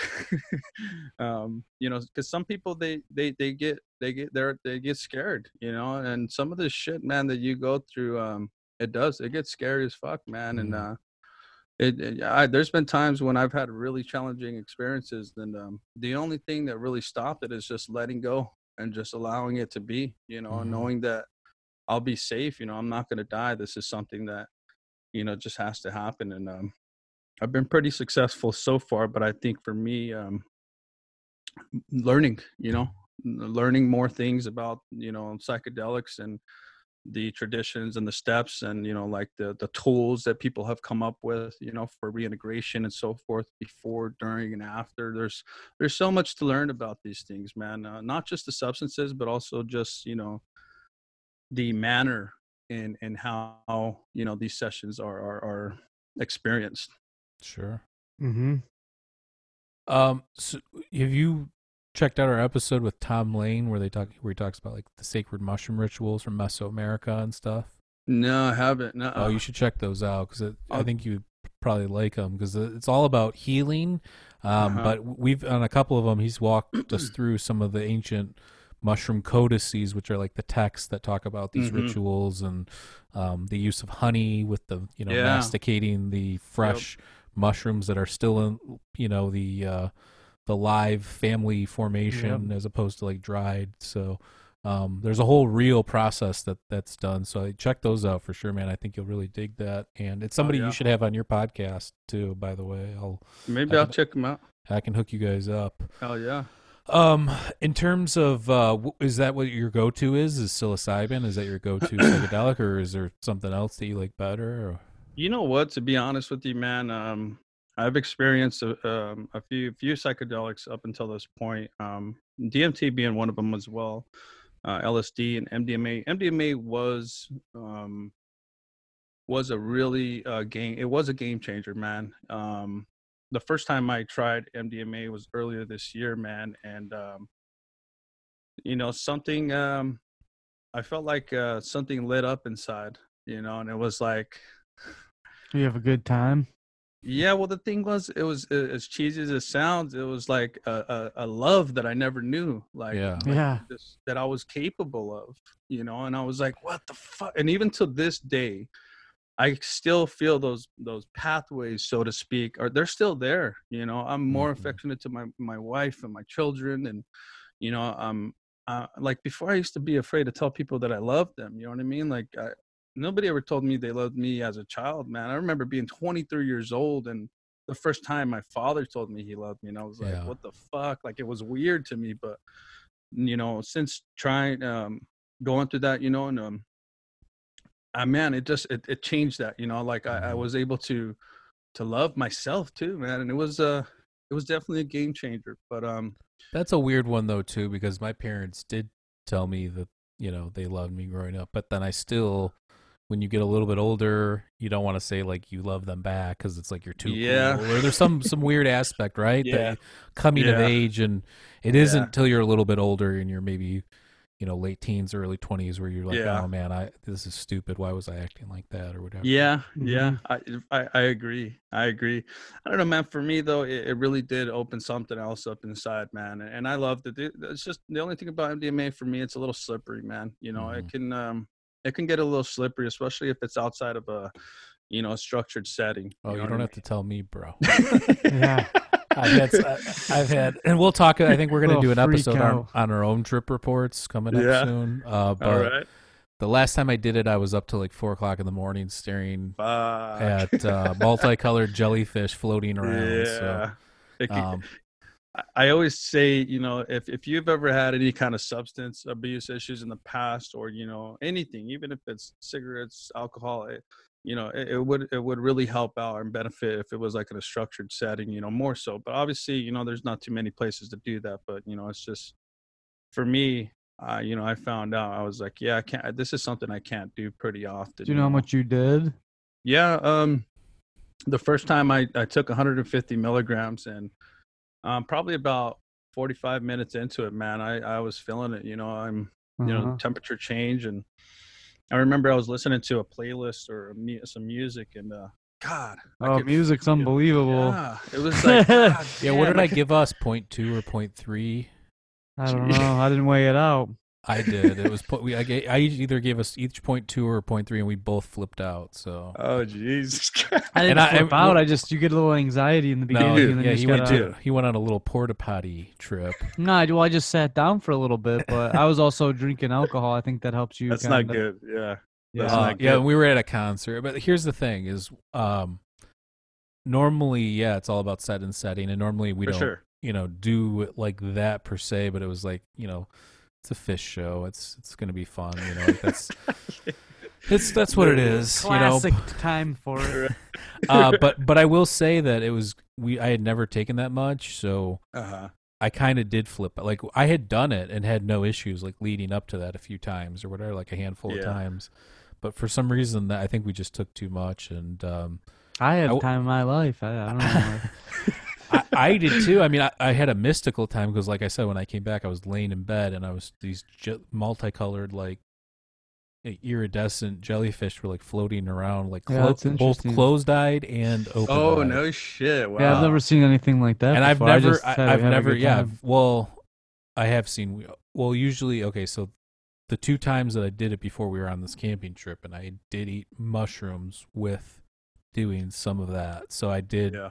um you know because some people they they they get they get there they get scared you know and some of this shit man that you go through um it does it gets scary as fuck man and Mhm. uh it, it I, there's been times when i've had really challenging experiences and um the only thing that really stopped it is just letting go and just allowing it to be you know Mhm. knowing that i'll be safe you know i'm not going to die this is something that you know just has to happen and um i've been pretty successful so far but i think for me um learning you know learning more things about you know psychedelics and the traditions and the steps and you know like the the tools that people have come up with you know for reintegration and so forth before during and after there's there's so much to learn about these things man uh, not just the substances but also just you know the manner in in how you know these sessions are are, are experienced Sure. Mm-hmm. Um, so have you checked out our episode with Tom Lane where they talk where he talks about like the sacred mushroom rituals from Mesoamerica and stuff? no i haven't no Oh, you should check those out because I think you probably like them because it's all about healing. Um, Uh-huh. But we've on a couple of them, he's walked us through some of the ancient mushroom codices, which are like the texts that talk about these Mhm. rituals and um, the use of honey with the you know Yeah. masticating the fresh mushrooms that are still in you know the uh, the live family formation as opposed to like dried. So um, there's a whole real process that that's done. So check those out for sure, man. I think you'll really dig that, and it's somebody Oh, yeah. you should have on your podcast too. By the way, I'll maybe I i'll check them out I can hook you guys up. hell yeah Um, in terms of uh, is that what your go-to is? Is psilocybin? Is that your go-to psychedelic, or is there something else that you like better? Or? You know what? To be honest with you, man, um, I've experienced a, um, a few few psychedelics up until this point. Um, DMT being one of them as well. Uh, LSD and MDMA. MDMA was um, was a really uh, game. It was a game changer, man. Um, the first time I tried MDMA was earlier this year, man, and um, you know something. Um, I felt like uh, something lit up inside, you know, and it was like You have a good time. Yeah, well, the thing was, it was as cheesy as it sounds. It was like a, a, a love that I never knew, like, Yeah. like Yeah. this, that I was capable of, you know. And I was like, what the fuck? And even to this day, I still feel those those pathways, so to speak, are they're still there. You know, I'm more Mhm. affectionate to my my wife and my children, and you know, um, uh, like before, I used to be afraid to tell people that I loved them. You know what I mean? Like, I, nobody ever told me they loved me as a child, man. I remember being 23 years old and the first time my father told me he loved me, and I was like, Yeah. what the fuck? Like, it was weird to me, but you know, since trying, um, going through that, you know, and um, I man, it just it, it changed that, you know, like I, I was able to to love myself too, man, and it was uh it was definitely a game changer. But um, That's a weird one though too, because my parents did tell me that you know they loved me growing up, but then I still, when you get a little bit older, you don't want to say like you love them back because it's like you're too Yeah. cool, or there's some some weird aspect, right? Yeah. That coming of age, and it isn't Yeah. until you're a little bit older and you're maybe, you know, late teens, early twenties, where you're like, Yeah. oh man, I this is stupid. Why was I acting like that or whatever? Yeah, yeah, Mm-hmm. I, I I agree. I agree. I don't know, man. For me though, it, it really did open something else up inside, man. And, and I love it. It- It's just the only thing about MDMA for me, it's a little slippery, man. You know, Mhm. it can um it can get a little slippery, especially if it's outside of a you know a structured setting. Oh, you, know don't what have to tell me, bro. Yeah. I've had, I've had, and we'll talk. I think we're going to do an episode on, on our own trip reports coming up Yeah. soon. Uh, but All right. the last time I did it, I was up till like four o'clock in the morning staring Fuck. at uh, multicolored jellyfish floating around. yeah. So, um, I- I always say, you know, if, if you've ever had any kind of substance abuse issues in the past, or you know, anything, even if it's cigarettes, alcohol, it, you know, it, it would it would really help out and benefit if it was like in a structured setting, you know, more so. But obviously, you know, there's not too many places to do that. But you know, it's just for me, uh, you know, I found out I was like, yeah, I can't. This is something I can't do pretty often. Do you know how much you did? Yeah. Um, the first time I, I took 150 milligrams and um, probably about 45 minutes into it, man, I, I was feeling it. You know, I'm, you know, Uh-huh. temperature change. And I remember I was listening to a playlist or a mu- some music and, uh, God. I Oh, could music's feel- unbelievable. Yeah. It was like, God yeah, what did I could- give us? Point two or point three? I don't know. I didn't weigh it out. I did. It was po- we. I, ga- I either gave us each point two or point three, and we both flipped out. So Oh, Jesus. I didn't And flip I- out. I just you get a little anxiety in the no, beginning. and then yeah, you he went gotta- he went on a little porta potty trip. No, I, well, I just sat down for a little bit, but I was also drinking alcohol. I think that helps you. That's not kinda- good. Yeah. Yeah. Uh, not yeah, we were at a concert, but here's the thing: is um, normally, yeah, it's all about set and setting, and normally we For don't, sure. you know, do it like that per se. But it was like, you know, it's a Phish show. It's it's gonna be fun, you know. Like that's It's that's what it is, you know. Classic time for it. Uh, but but I will say that it was we I had never taken that much, so Uh-huh. I kind of did flip. Like I had done it and had no issues, like leading up to that a few times or whatever, like a handful of times. But for some reason, I think we just took too much, and um, I had I w- time of my life. I, I don't know. I, I did too. I mean, I, I had a mystical time because, like I said, when I came back, I was laying in bed and I was these je- multicolored, like iridescent jellyfish were like floating around, like Yeah, clo- that's both closed-eyed and open. Oh no shit! Wow. Yeah, I've never seen anything like that. and I've before. I never, I have never, yeah. time. Well, I have seen. Well, usually, okay. So the two times that I did it before we were on this camping trip, and I did eat mushrooms with doing some of that. So I did. Yeah.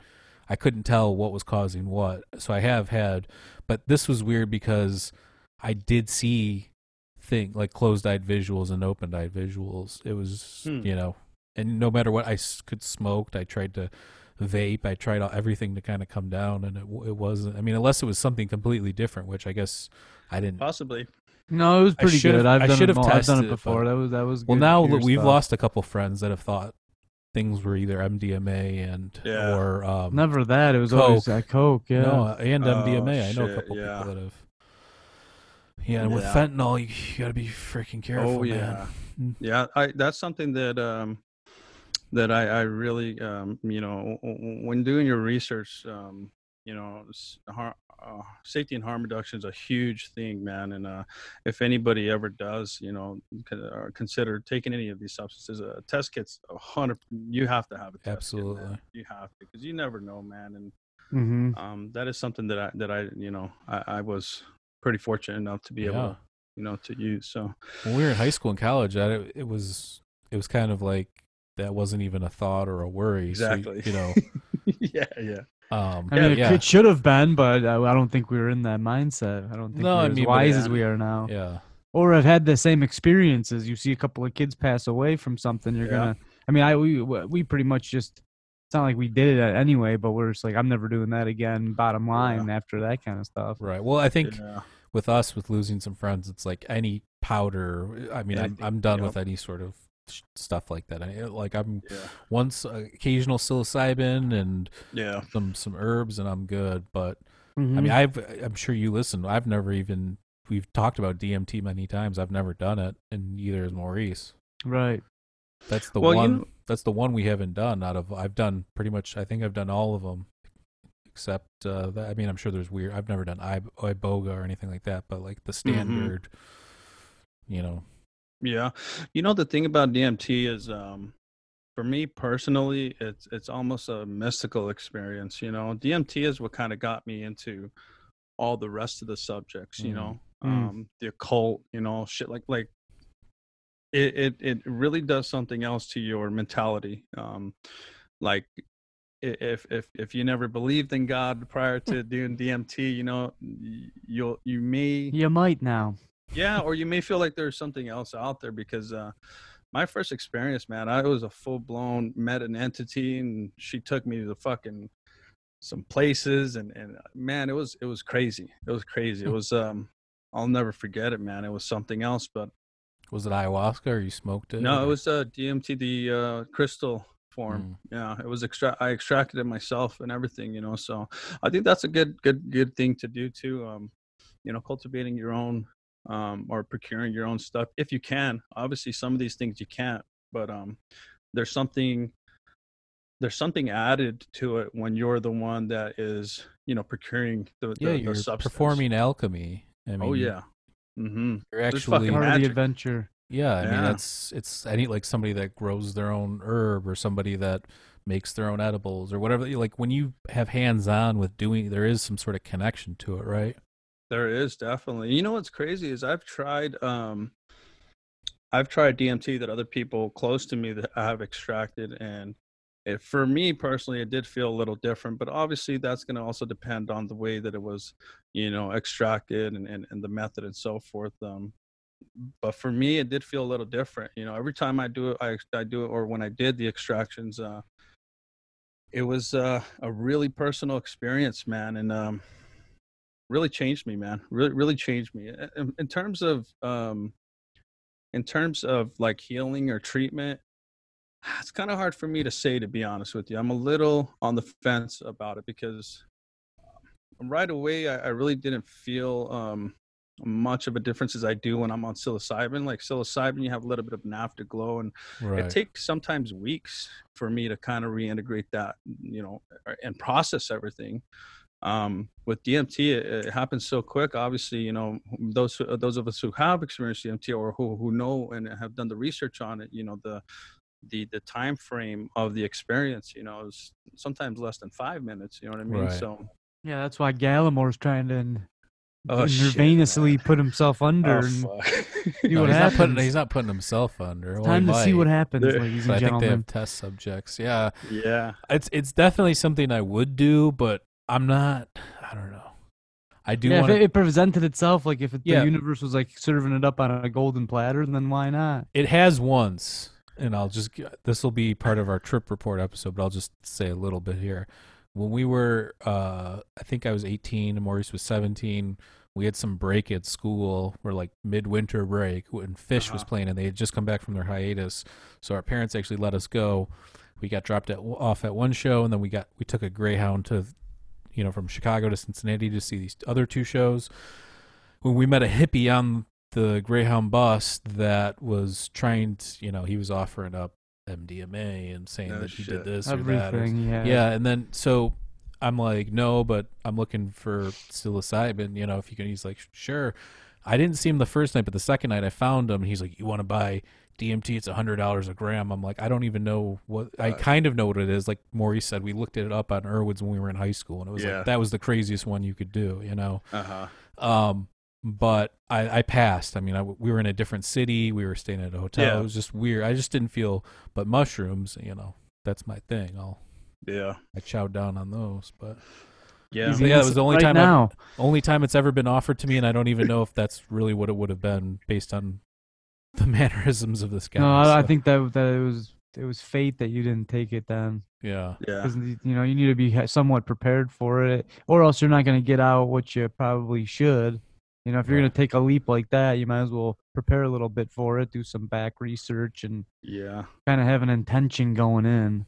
I couldn't tell what was causing what. So I have had, but this was weird because I did see thing like closed-eyed visuals and open-eyed visuals. It was, Hmm. you know, and no matter what I could smoked, I tried to vape, I tried all, everything to kind of come down, and it it wasn't. I mean, unless it was something completely different, which I guess I didn't. Possibly. No, it was pretty should've- good. I've I should've it. more- I've done tested it it, before. but- That was that was. Well, now we've stuff. lost a couple friends that have thought things were either MDMA and Yeah. or um, Never that. It was always Coke. uh, Coke. Yeah. No, and Oh, MDMA. I know a couple yeah. people that have. Yeah, and with fentanyl, you, you got to be freaking careful, oh yeah. man. Mm. Yeah, I that's something that um that I I really um you know w- w- when doing your research um you know har- uh, safety and harm reduction is a huge thing, man. And uh, if anybody ever does, you know, consider taking any of these substances, a test kit's a hundred. You have to have a test kit. Absolutely. You have to because you never know, man. And hmm um, that is something that I that I you know I, I was pretty fortunate enough to be able Yeah. to you know to use. So When we were in high school and college, I, it was it was kind of like that wasn't even a thought or a worry. So, exactly, you know, yeah, yeah. Um, I mean, it, yeah, it should have been, but I, I don't think we were in that mindset. I don't think No, we're I as mean, but wise yeah. as we are now. yeah, Or have had the same experiences. You see a couple of kids pass away from something, you're Yeah. gonna. I mean, I we we pretty much just. It's not like we did it anyway, but we're just like, I'm never doing that again. Bottom line, after that kind of stuff. right. Well, I think yeah. with us, with losing some friends, it's like any powder. I mean, I'm I'm done yep. with any sort of sh- stuff like that. I, like I'm yeah, once uh, occasional psilocybin and yeah. some some herbs, and I'm good. But I Mhm. mean, I've I'm sure you listen. I've never even we've talked about DMT many times. I've never done it, and neither has Maurice. right. That's the Well, you one. know- that's the one we haven't done. Out of I've done pretty much. I think I've done all of them, except uh, that, I mean, I'm sure there's weird. I've never done I, iboga or anything like that, but like the Mm-hmm. standard, you know. Yeah. You know the thing about DMT is um for me personally it's it's almost a mystical experience, you know. DMT is what kind of got me into all the rest of the subjects, you Mm. know. Mm. Um the occult, you know, shit like like it it it really does something else to your mentality. Um like if if if you never believed in God prior to doing DMT, you know, you'll you may You might now. Yeah or you may feel like there's something else out there because uh my first experience man i was a full-blown met an entity and she took me to the fucking some places and and uh, man it was it was crazy. It was crazy. It was um i'll never forget it man. It was something else but Was it ayahuasca or you smoked it? no it or- was uh dmt the uh crystal form. Yeah it was extra i extracted it myself and everything you know so i think that's a good good good thing to do too um you know cultivating your own um or procuring your own stuff if you can obviously some of these things you can't but um there's something there's something added to it when you're the one that is you know procuring the, yeah, the, you're the substance. performing alchemy. I mean, oh yeah mm-hmm you're actually fucking Part of the adventure. Yeah, I mean Yeah. that's it's any like somebody that grows their own herb or somebody that makes their own edibles or whatever. Like when you have hands on with doing, there is some sort of connection to it, right? There is definitely. You know what's crazy is I've tried um I've tried DMT that other people close to me that I have extracted and it, for me personally it did feel a little different but obviously that's going to also depend on the way that it was you know extracted and, and, and the method and so forth um but for me it did feel a little different you know every time i do it i, I do it or when i did the extractions uh it was uh, a really personal experience man and um really changed me man really really changed me in, in terms of um in terms of like healing or treatment, it's kind of hard for me to say to be honest with you. I'm a little on the fence about it because um, right away I, I really didn't feel um, much of a difference as I do when I'm on psilocybin. Like psilocybin, you have a little bit of an afterglow, and Right. it takes sometimes weeks for me to kind of reintegrate that, you know, and process everything. Um, with DMT, it, it happens so quick. Obviously, you know, those who- those of us who have experienced DMT or who who know and have done the research on it, you know, the the the time frame of the experience, you know, is sometimes less than five minutes. You know what I mean? Right. So. Yeah, that's why Gallimore's trying to in- Oh, intravenously man. put himself under Oh, and see No, what he's not putting he's not putting himself under. Well, he time to see what might, happens, There- ladies but and I think they have test subjects. Yeah, yeah. it's it's definitely something I would do, but I'm not. I don't know. I do yeah, want if it, it presented itself like if it, Yeah. the universe was like serving it up on a golden platter, then why not? It has once, and I'll just this will be part of our trip report episode, but I'll just say a little bit here. When we were, uh, I think I was 18 and Maurice was 17. We had some break at school, or like midwinter break, when Phish was Uh-huh. playing, and they had just come back from their hiatus. So our parents actually let us go. We got dropped at, off at one show, and then we got we took a Greyhound to, you know, from Chicago to Cincinnati to see these other two shows. When we met a hippie on the Greyhound bus that was trying to, you know, he was offering up MDMA and saying Oh, that he did this or that. or- Everything, yeah. yeah, and then so I'm like, no, but I'm looking for psilocybin. You know, if you can. He's like, sure. I didn't see him the first night, but the second night I found him. He's like, you want to buy DMT? It's a hundred dollars a gram. I'm like, I don't even know what. I Uh, kind of know what it is. Like Maurice said, we looked it up on Erowid's when we were in high school, and it was Yeah. like that was the craziest one you could do. You know. Uh huh. Um, but I, I passed. I mean, I, we were in a different city. We were staying at a hotel. Yeah. It was just weird. I just didn't feel. But mushrooms, you know, that's my thing. I'll Yeah. I chowed down on those, but Yeah. Easy Yeah, it was the only right time now. only time it's ever been offered to me, and I don't even know if that's really what it would have been based on the mannerisms of this guy. No, I, I think that that it was it was fate that you didn't take it then, yeah, Yeah. because you know you need to be somewhat prepared for it, or else you're not going to get out what you probably should. You know, if you're Right. going to take a leap like that, you might as well prepare a little bit for it, do some back research, and Yeah. kind of have an intention going in.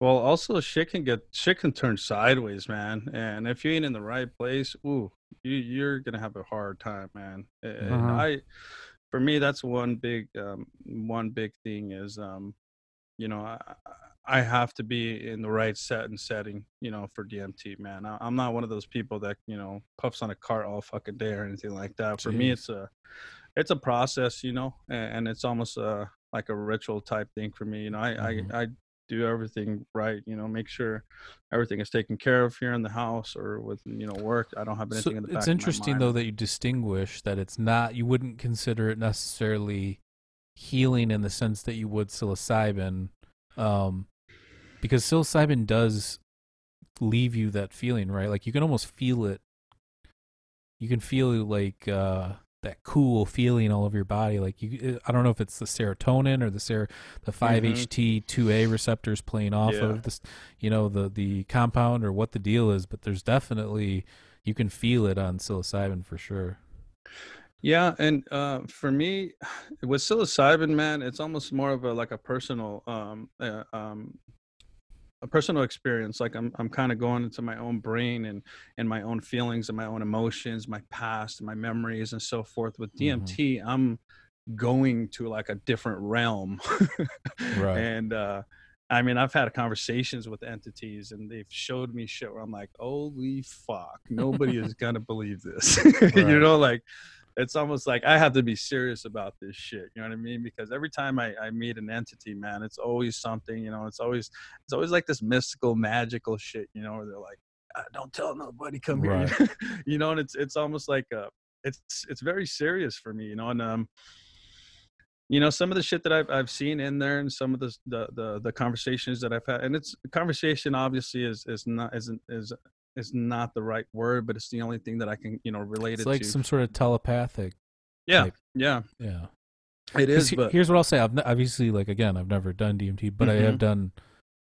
Well, also shit can get shit can turn sideways, man. And if you ain't in the right place, ooh, you you're gonna have a hard time, man. And Uh-huh. I, for me, that's one big um, one big thing is, um, you know, I I have to be in the right set and setting, you know, for DMT, man. I, I'm not one of those people that you know puffs on a cart all fucking day or anything like that. For me, it's a it's a process, you know, and, and it's almost uh like a ritual type thing for me. You know, I Mhm. I I do everything right you know make sure everything is taken care of here in the house or with you know work i don't have anything so in the back it's interesting though that you distinguish that it's not. You wouldn't consider it necessarily healing in the sense that you would psilocybin, um, because psilocybin does leave you that feeling, right? Like you can almost feel it. You can feel like uh, that cool feeling all over your body. Like you, I don't know if it's the serotonin or the ser- the five HT2A receptors playing off Mm-hmm. Yeah. of this, you know, the the compound or what the deal is. But there's definitely you can feel it on psilocybin for sure. yeah and uh for me with psilocybin man it's almost more of a like a personal um uh, um a personal experience like i'm i'm kind of going into my own brain and and my own feelings and my own emotions my past my memories and so forth with dmt i'm going to like a different realm Right. and uh I mean, I've had conversations with entities, and they've showed me shit where I'm like, "Holy fuck! Nobody is gonna believe this." Right. you know, like it's almost like I have to be serious about this shit. You know what I mean? Because every time I, I meet an entity, man, it's always something. You know, it's always it's always like this mystical, magical shit. You know, where they're like, "Ah, "Don't tell nobody, come Right. here." you know, and it's it's almost like uh it's it's very serious for me. You know, and um you know some of the shit that I've I've seen in there and some of the the the, the conversations that I've had and it's conversation obviously is is not isn't is is not the right word but it's the only thing that I can you know relate It's it like to some sort of telepathic. yeah type. yeah Yeah. It is. he- but here's what I'll say. I've n- obviously like again, I've never done DMT, but I have Mhm. done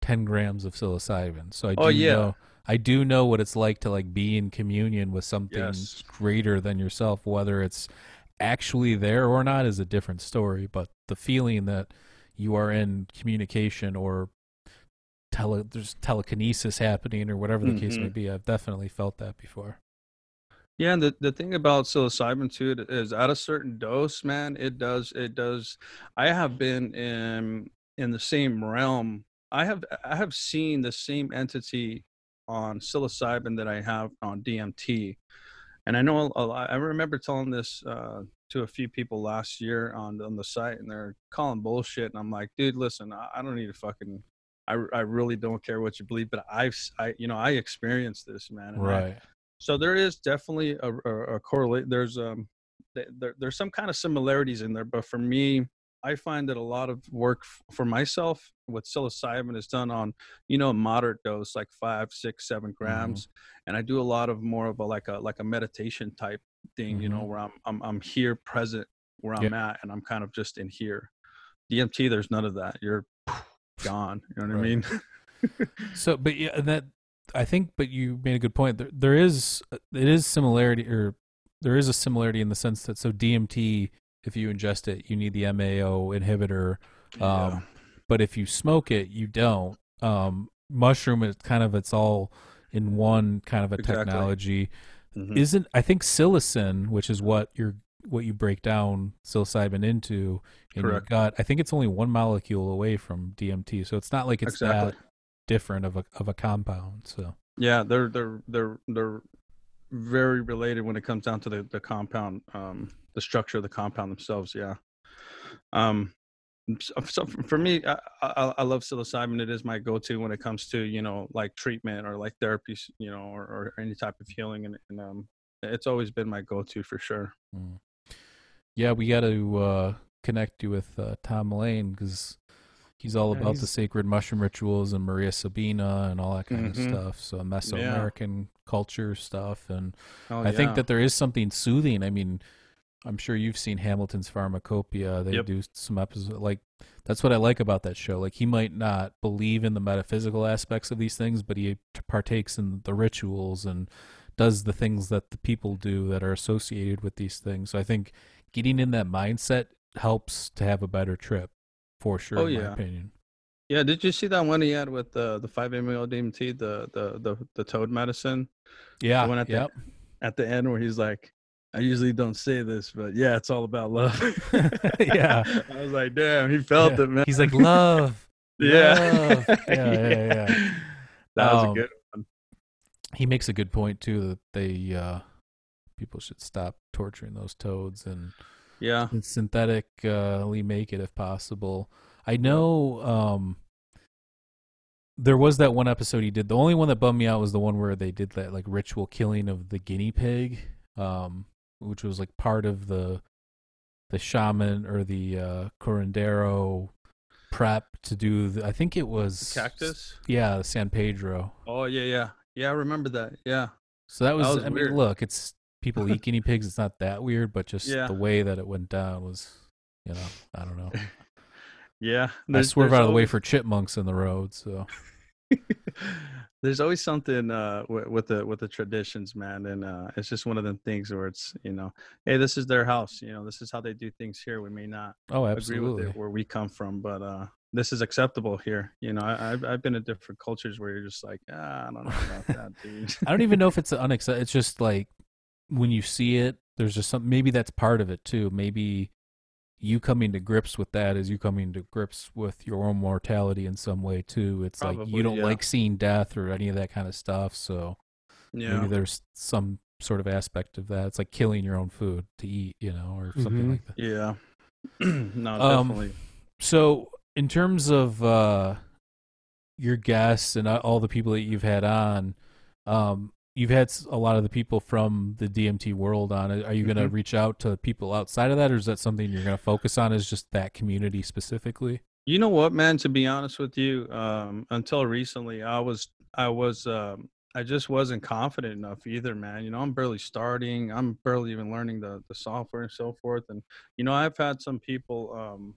ten grams of psilocybin. So I do Oh, yeah. know I do know what it's like to like be in communion with something Yes. greater than yourself, whether it's actually there or not is a different story, but the feeling that you are in communication or tele there's telekinesis happening or whatever the case may Mhm. be, I've definitely felt that before. Yeah, and the, the thing about psilocybin too is at a certain dose, man, it does it does. I have been in in the same realm. I have I have seen the same entity on psilocybin that I have on DMT, and I know a lot. I remember telling this uh, to a few people last year on on the site, and they're calling bullshit. And I'm like, dude, listen, I, I don't need to fucking. I, I really don't care what you believe, but I've I you know I experienced this, man. and I- Right. so there is definitely a, a, a correlate. There's um, there, there's some kind of similarities in there, but for me, I find that a lot of work f- for myself with psilocybin is done on, you know, a moderate dose, like five, six, seven grams, and I do a lot of more of a like a like a meditation type thing, you know, Mhm. where I'm I'm I'm here, present, where I'm at, and I'm kind of just in here. DMT, there's none of that. You're gone. You know what Right. I mean? So, but yeah, that I think, but you made a good point. There, there is it is similarity, or there is a similarity in the sense that so DMT, if you ingest it, you need the MAO inhibitor. Um, Yeah. But if you smoke it, you don't. Um, mushroom, it's kind of it's all in one kind of a Exactly. technology. Mhm. Isn't I think psilocin, which is what you're what you break down psilocybin into in your Correct. gut. I think it's only one molecule away from DMT, so it's not like it's Exactly. that different of a of a compound. So Yeah, they're they're they're they're very related when it comes down to the the compound, um, the structure of the compound themselves. Yeah. Um, so, so for me, I, I I love psilocybin. It is my go-to when it comes to you know like treatment or like therapies, you know, or, or any type of healing, and, and um, it's always been my go-to for sure. mm. Yeah, we got to uh, connect you with uh, Tom Lane because he's all Yeah, about the sacred mushroom rituals and Maria Sabina and all that kind Mhm. of stuff. So Mesoamerican culture stuff and. Oh, I think that there is something soothing. I mean, I'm sure you've seen Hamilton's Pharmacopoeia. They Yep. do some episodes like that's what I like about that show. Like he might not believe in the metaphysical aspects of these things, but he partakes in the rituals and does the things that the people do that are associated with these things. So I think getting in that mindset helps to have a better trip for sure Oh, in my yeah. opinion. Yeah, did you see that one he had with the the five MeO DMT, the the the the toad medicine? Yeah. one at the- yep. at the end where he's like, I usually don't say this, but yeah, it's all about love. Yeah. I was like, damn, he felt Yeah. it, man. He's like love. yeah. love. Yeah, yeah, yeah. That was Um, a good one. he makes a good point too that they uh people should stop torturing those toads and, Yeah. and synthetically make it if possible i know um there was that one episode he did the only one that bummed me out was the one where they did that like ritual killing of the guinea pig um which was like part of the the shaman or the uh curandero prep to do the, i think it was Cactus. yeah san pedro Oh yeah, yeah, yeah. I remember that. Yeah. So that was, that was I weird. mean, look, it's people eat guinea pigs. It's not that weird, but just Yeah. the way that it went down was, you know, I don't know. Yeah. I swerve out of the way for chipmunks in the road. So There's always something uh, with, with the with the traditions, man, and uh, it's just one of them things where it's you know, hey, this is their house, you know, this is how they do things here. We may not oh, agree absolutely. with it where we come from, but uh, this is acceptable here. You know, I, I've I've been in different cultures where you're just like, ah, I don't know about that, dude. I don't even know if it's unacceptable. It's just like when you see it, there's just some. Maybe that's part of it too. Maybe you coming to grips with that is you coming to grips with your own mortality in some way too. It's like you don't yeah. like seeing death or any of that kind of stuff. So yeah, maybe there's some sort of aspect of that. It's like killing your own food to eat, you know, or something Mhm. like that. yeah. no, Um, definitely. So, in terms of uh, your guests and uh, all the people that you've had on, um, you've had a lot of the people from the DMT world on. it. Are you going to Mhm. reach out to people outside of that, or is that something you're going to focus on? Is just that community specifically? You know what, man? To be honest with you, um, until recently, I was, I was, um, I just wasn't confident enough either, man. You know, I'm barely starting. I'm barely even learning the the software and so forth. And you know, I've had some people, um,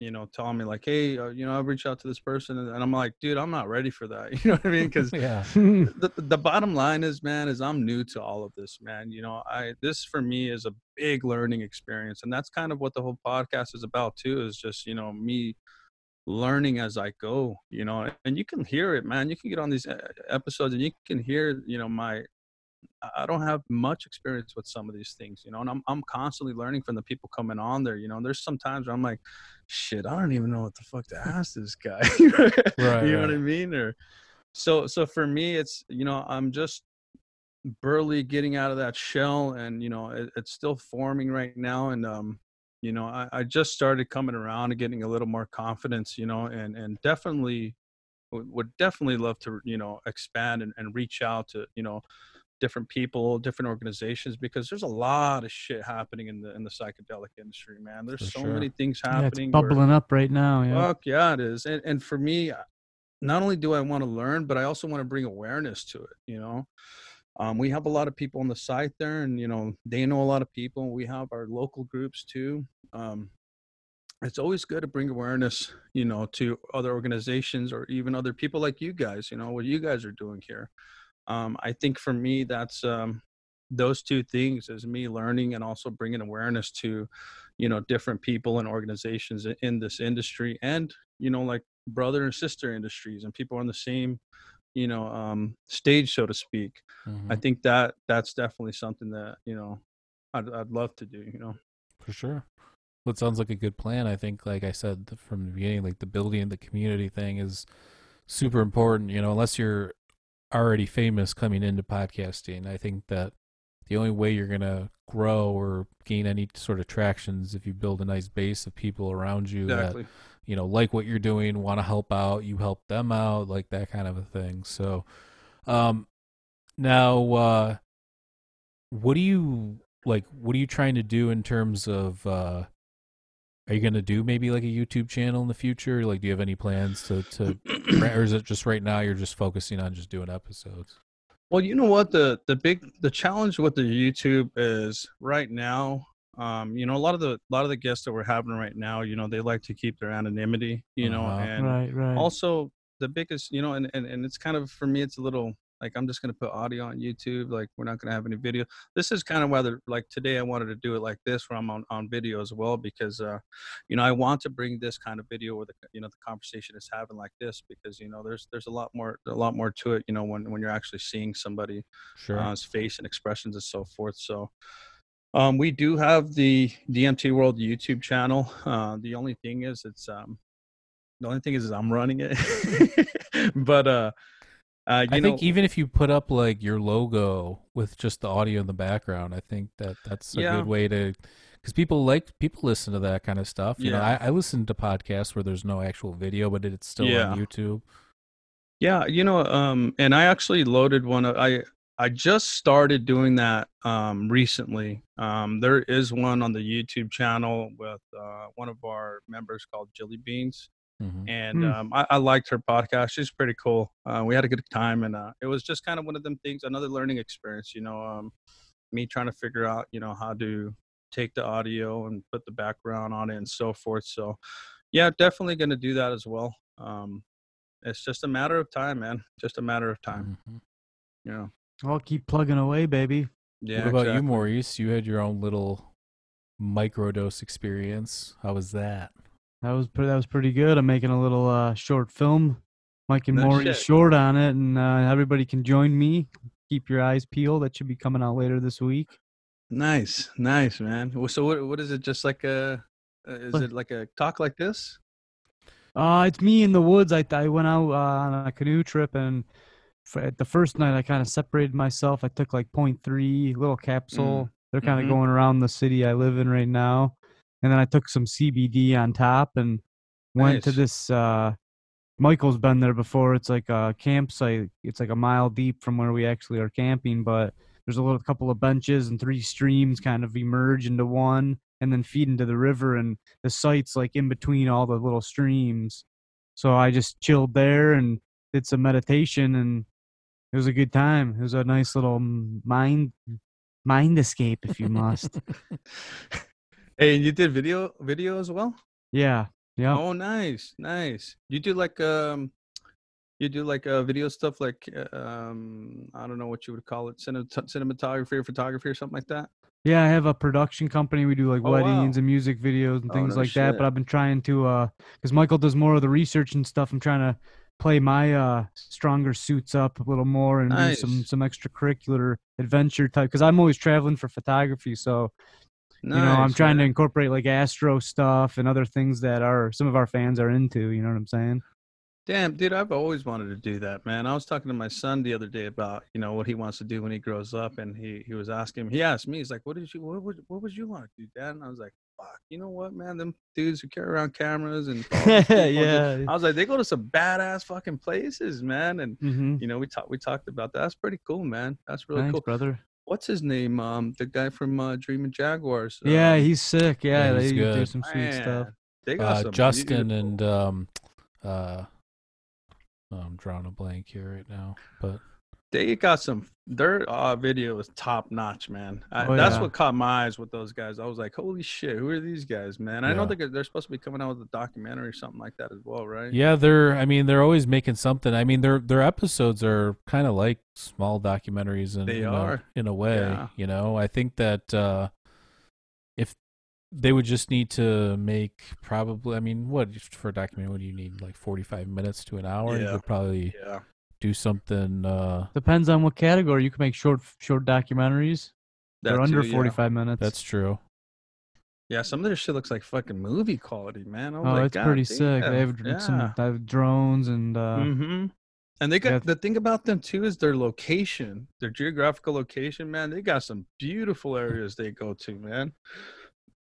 you know, telling me like, hey, uh, you know, I've reached out to this person, and I'm like, dude, I'm not ready for that. You know what I mean? Because yeah. the the bottom line is, man, is I'm new to all of this, man. You know, I this for me is a big learning experience, and that's kind of what the whole podcast is about too. Is just you know me learning as I go. You know, and you can hear it, man. You can get on these uh, episodes, and you can hear, you know, my I don't have much experience with some of these things, you know, and I'm I'm constantly learning from the people coming on there. You know, and there's some times where I'm like, shit, I don't even know what the fuck to ask this guy. right, you know right. what I mean? Or so so for me, it's you know, I'm just burly getting out of that shell, and you know, it, it's still forming right now, and um, you know, I, I just started coming around and getting a little more confidence, you know, and and definitely would definitely love to you know expand and, and reach out to you know different people, different organizations, because there's a lot of shit happening in the in the psychedelic industry, man. There's for so sure. many things happening. Yeah, bubbling where, up right now. Yeah. Fuck yeah, it is. And and for me, not only do I want to learn, but I also want to bring awareness to it. You know, um, we have a lot of people on the site there, and you know they know a lot of people. We have our local groups too. Um, it's always good to bring awareness, you know, to other organizations or even other people like you guys. You know what you guys are doing here um, i think for me that's um, those two things is me learning and also bringing awareness to you know different people and organizations in this industry and you know like brother and sister industries and people on the same you know um stage so to speak. Mm-hmm. i think that that's definitely something that you know I'd, I'd love to do you know? For sure. Well it sounds like a good plan. I think like i said from the beginning like the building the community thing is super important you know unless you're already famous coming into podcasting. I think that the only way you're going to grow or gain any sort of traction is if you build a nice base of people around you exactly. that you know like what you're doing, want to help out, you help them out, like that kind of a thing. So um now uh what do you like what are you trying to do in terms of uh are you going to do maybe like a YouTube channel in the future? Like, do you have any plans to, to, or is it just right now you're just focusing on just doing episodes? Well, you know what the the big the challenge with the YouTube is right now. Um, you know, a lot of the a lot of the guests that we're having right now, you know, they like to keep their anonymity. You uh-huh. know, and right, right. also the biggest, you know, and, and and it's kind of for me, it's a little like i'm just going to put audio on youtube like we're not going to have any video this is kind of whether like today i wanted to do it like this where i'm on, on video as well because uh you know i want to bring this kind of video where the you know the conversation is having like this because you know there's there's a lot more a lot more to it you know when when you're actually seeing somebody sure. uh, face and expressions and so forth so um, we do have the DMT World YouTube channel. Uh, the only thing is, it's um, the only thing is, is I'm running it, but uh, uh, I know, think even if you put up like your logo with just the audio in the background, I think that that's a yeah. good way to, because people like people listen to that kind of stuff. You yeah. know, I, I, listen to podcasts where there's no actual video, but it's still yeah. on YouTube. Yeah, you know, um, and I actually loaded one. Of, I I just started doing that um, recently. Um, there is one on the YouTube channel with uh, one of our members called Jelly Beans. Mm-hmm. And mm. um, I, I, liked her podcast. She's pretty cool. Uh, we had a good time, and uh, it was just kind of one of them things, another learning experience. You know, um, me trying to figure out, you know, how to take the audio and put the background on it and so forth. So, yeah, definitely going to do that as well. Um, it's just a matter of time, man. Just a matter of time. Mm-hmm. Yeah. I'll keep plugging away, baby. Yeah. What about exactly. you, Maurice? You had your own little microdose experience. How was that? That was pretty, that was pretty good. I'm making a little uh, short film, Mike and no Maury short on it, and uh, everybody can join me. Keep your eyes peeled. That should be coming out later this week. Nice, nice, man. So what what is it? Just like a is it like a talk like this? Uh, it's me in the woods. I I went out uh, on a canoe trip, and for, the first night I kind of separated myself. I took like point three little capsule. Mm. They're kind of mm-hmm. going around the city I live in right now and then I took some CBD on top and went nice. to this. Uh, Michael's been there before. It's like a campsite. It's like a mile deep from where we actually are camping, but there's a little couple of benches and three streams kind of emerge into one and then feed into the river and the site's like in between all the little streams. So I just chilled there and did some meditation and it was a good time. It was a nice little mind mind escape if you must. Hey, you did video video as well? Yeah. Yeah. Oh, nice, nice. You do like um, you do like uh, video stuff, like uh, um, I don't know what you would call it, cinemat- cinematography or photography or something like that. Yeah, I have a production company. We do like Oh, weddings wow. and music videos and Oh, things no like that. But I've been trying to, uh, because Michael does more of the research and stuff. I'm trying to play my uh stronger suits up a little more and do some some extracurricular adventure type. Because I'm always traveling for photography, so you know I'm Nice, trying to incorporate like astro stuff and other things that are some of our fans are into. You know what I'm saying? Damn, dude, I've always wanted to do that, man. I was talking to my son the other day about, you know, what he wants to do when he grows up, and he he was asking, he asked me, he's like, "What did you, what would, what would you want to do, Dad?" And I was like, "Fuck, you know what, man? Them dudes who carry around cameras and yeah. I was like, they go to some badass fucking places, man, and hmm you know, we talked we talked about that. That's pretty cool, man. That's really Thanks, cool. brother. What's his name? Um, the guy from uh, Dreaming Jaguars. Yeah, um, he's sick. Yeah, Yeah, he's they do good. some sweet stuff. They got Uh, some Justin beautiful- and um, uh, I'm drawing a blank here right now, but they got some their uh, video is top notch man I, Oh, that's yeah. what caught my eyes with those guys i was like holy shit who are these guys man i know Yeah. they're, they're supposed to be coming out with a documentary or something like that as well right yeah, they're. I mean, they're always making something. I mean, their their episodes are kind of like small documentaries in They in, are. A, in a way. Yeah. You know, I think that uh, if they would just need to make probably. I mean, what for a documentary? What do you need? Like forty five minutes to an hour. You Yeah. probably yeah do something. Uh, Depends on what category. You can make short short documentaries. They're That under too, yeah. 45 minutes. that's true. yeah some of their shit looks like fucking movie quality man I was oh, like, it's "God pretty sick. They have damn." dr- some they have drones and uh, hmm and they got yeah. the thing about them too is their location their geographical location man they got some beautiful areas they go to man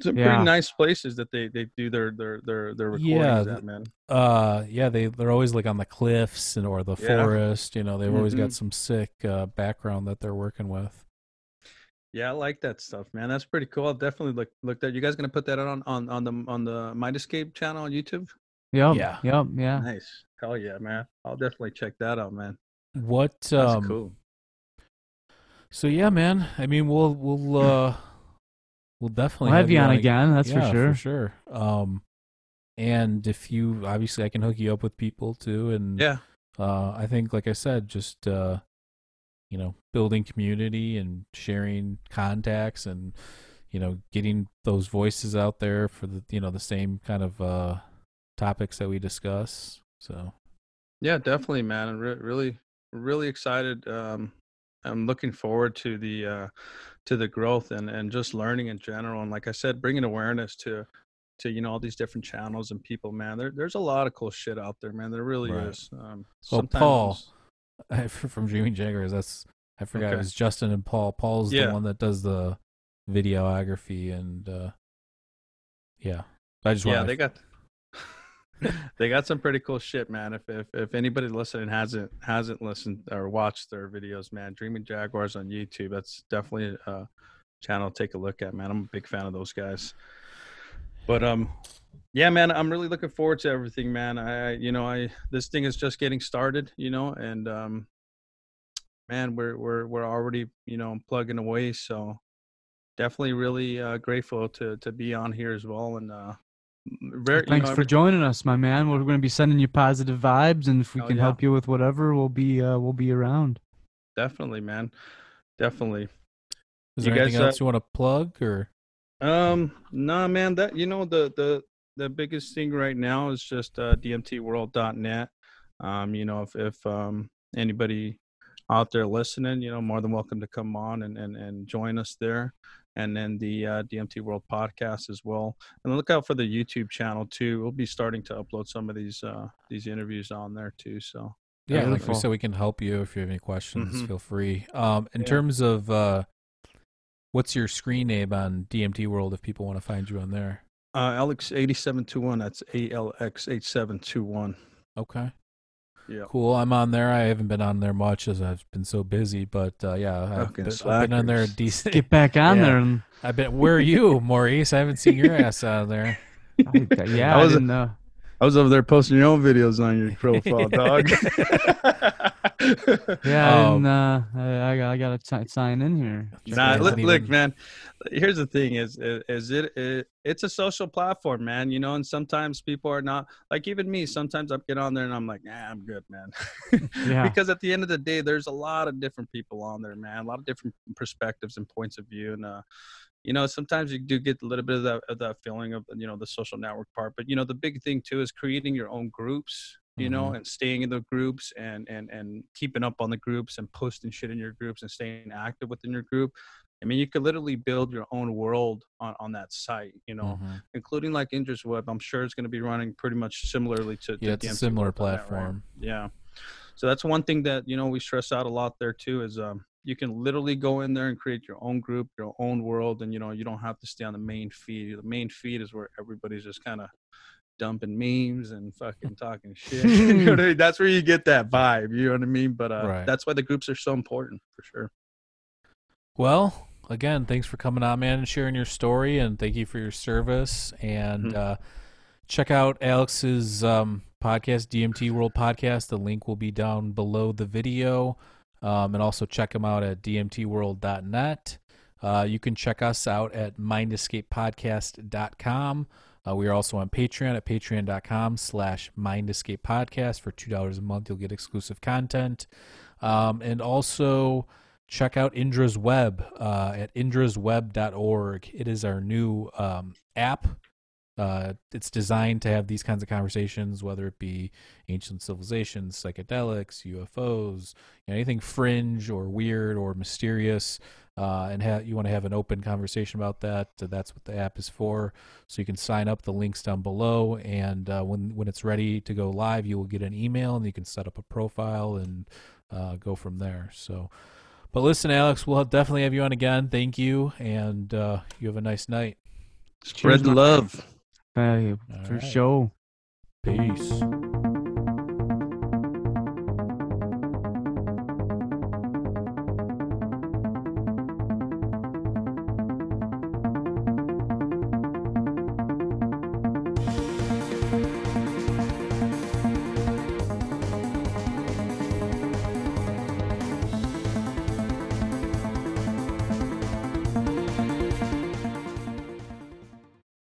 some Yeah. pretty nice places that they they do their their their their recordings Yeah, at man Uh, yeah, they they're always like on the cliffs and or the Yeah. forest. You know, they've always got Mhm. some sick uh, background that they're working with. Yeah, I like that stuff, man. That's pretty cool. I'll definitely look look that. You guys gonna put that on on on the on the Mind Escape channel on YouTube? yep, Yeah. yep, yeah. Nice. Hell yeah, man. I'll definitely check that out, man. What? That's Um, cool. So yeah, man. I mean, we'll we'll uh, we'll definitely We'll have you on ag- again. That's yeah, for sure. For sure. Um, and if you obviously, I can hook you up with people too, and Yeah. uh, I think, like I said, just uh, you know, building community and sharing contacts and you know, getting those voices out there for the you know the same kind of uh topics that we discuss. So Yeah, definitely, man. I'm re- really really excited. Um, I'm looking forward to the uh, to the growth and and just learning in general. And like I said, bringing awareness to to you know all these different channels and people. Man, there, there's a lot of cool shit out there, man. There really Right. is. Um, Well, sometimes Paul, it's- from Dreaming Jaguars, that's I forgot it was Justin and Paul. Paul's Yeah. the one that does the videography and uh yeah. I just yeah they got they got some pretty cool shit man. If, if if anybody listening hasn't hasn't listened or watched their videos man dreaming jaguars on youtube that's definitely a channel to take a look at man. I'm a big fan of those guys. But um yeah man i'm really looking forward to everything man. I you know i this thing is just getting started you know and um man we're we're we're already you know plugging away. So definitely really uh, grateful to to be on here as well. And uh very, Thanks know, for joining us, my man. We're going to be sending you positive vibes, and if we Hell can yeah. help you with whatever, we'll be uh, we'll be around. definitely man definitely Is You there anything guys, uh, else you want to plug or um nah man that you know the the the biggest thing right now is just uh dmtworld.net um you know if if um anybody out there listening you know more than welcome to come on and and, and join us there and then the uh, DMT World podcast as well. And look out for the YouTube channel too. We'll be starting to upload some of these uh, these interviews on there too. So yeah, like we Beautiful. said, we can help you if you have any questions. Mhm. Feel free. Um, in Yeah. terms of uh, what's your screen name on DMT World if people want to find you on there? uh, Alex eighty seven two one. That's A L X eight seven two one. Okay, Yeah. cool. I'm on there. I haven't been on there much as I've been so busy, but uh, yeah, I've been, I've been on there a decent. Get back on Yeah. there, and I've been. Where are you, Maurice? I haven't seen your ass on there. I, yeah, I I, was- didn't know. I was over there posting your own videos on your profile, dog. Yeah, I Um, didn't, uh, I, I, got- I gotta sign in here. Nah, look, out. hasn't look, man. Here's the thing: is is it, it? It's a social platform, man. You know, and sometimes people are not like even me. Sometimes I get on there and I'm like, nah, I'm good, man. Yeah. because at the end of the day, there's a lot of different people on there, man. A lot of different perspectives and points of view, and uh, you know, sometimes you do get a little bit of that, of that feeling of you know the social network part. But you know, the big thing too is creating your own groups you know and staying in the groups and and and keeping up on the groups and posting shit in your groups and staying active within your group i mean you could literally build your own world on on that site you know Mhm. including like Indra's web i'm sure it's going to be running pretty much similarly to, to Yeah, it's a similar on that, right? platform. yeah so that's one thing that you know we stress out a lot there too is um you can literally go in there and create your own group your own world and you know you don't have to stay on the main feed the main feed is where everybody's just kind of dumping memes and fucking talking shit you know what I mean? that's where you get that vibe you know what i mean but uh Right. that's why the groups are so important for sure Well, again, thanks for coming on, man, and sharing your story, and thank you for your service. And Mhm. uh, check out Alex's um, podcast, DMT World Podcast. The link will be down below the video, um, and also check them out at dmtworld.net. Uh, you can check us out at mindescapepodcast.com. Uh, we are also on Patreon at patreon.com slash mindescapepodcast. For $2 a month, you'll get exclusive content. Um, and also check out Indra's Web uh, at indrasweb.org. It is our new um, app. Uh, it's designed to have these kinds of conversations, whether it be ancient civilizations, psychedelics, UFOs, you know, anything fringe or weird or mysterious, uh, and ha- you want to have an open conversation about that. uh, that's what the app is for. So you can sign up. The links down below, and uh, when when it's ready to go live, you will get an email, and you can set up a profile and uh, go from there. So. But listen, Alex, we'll definitely have you on again. Thank you, and uh, you have a nice night. spread the man. love Hey, All for right. show. Peace.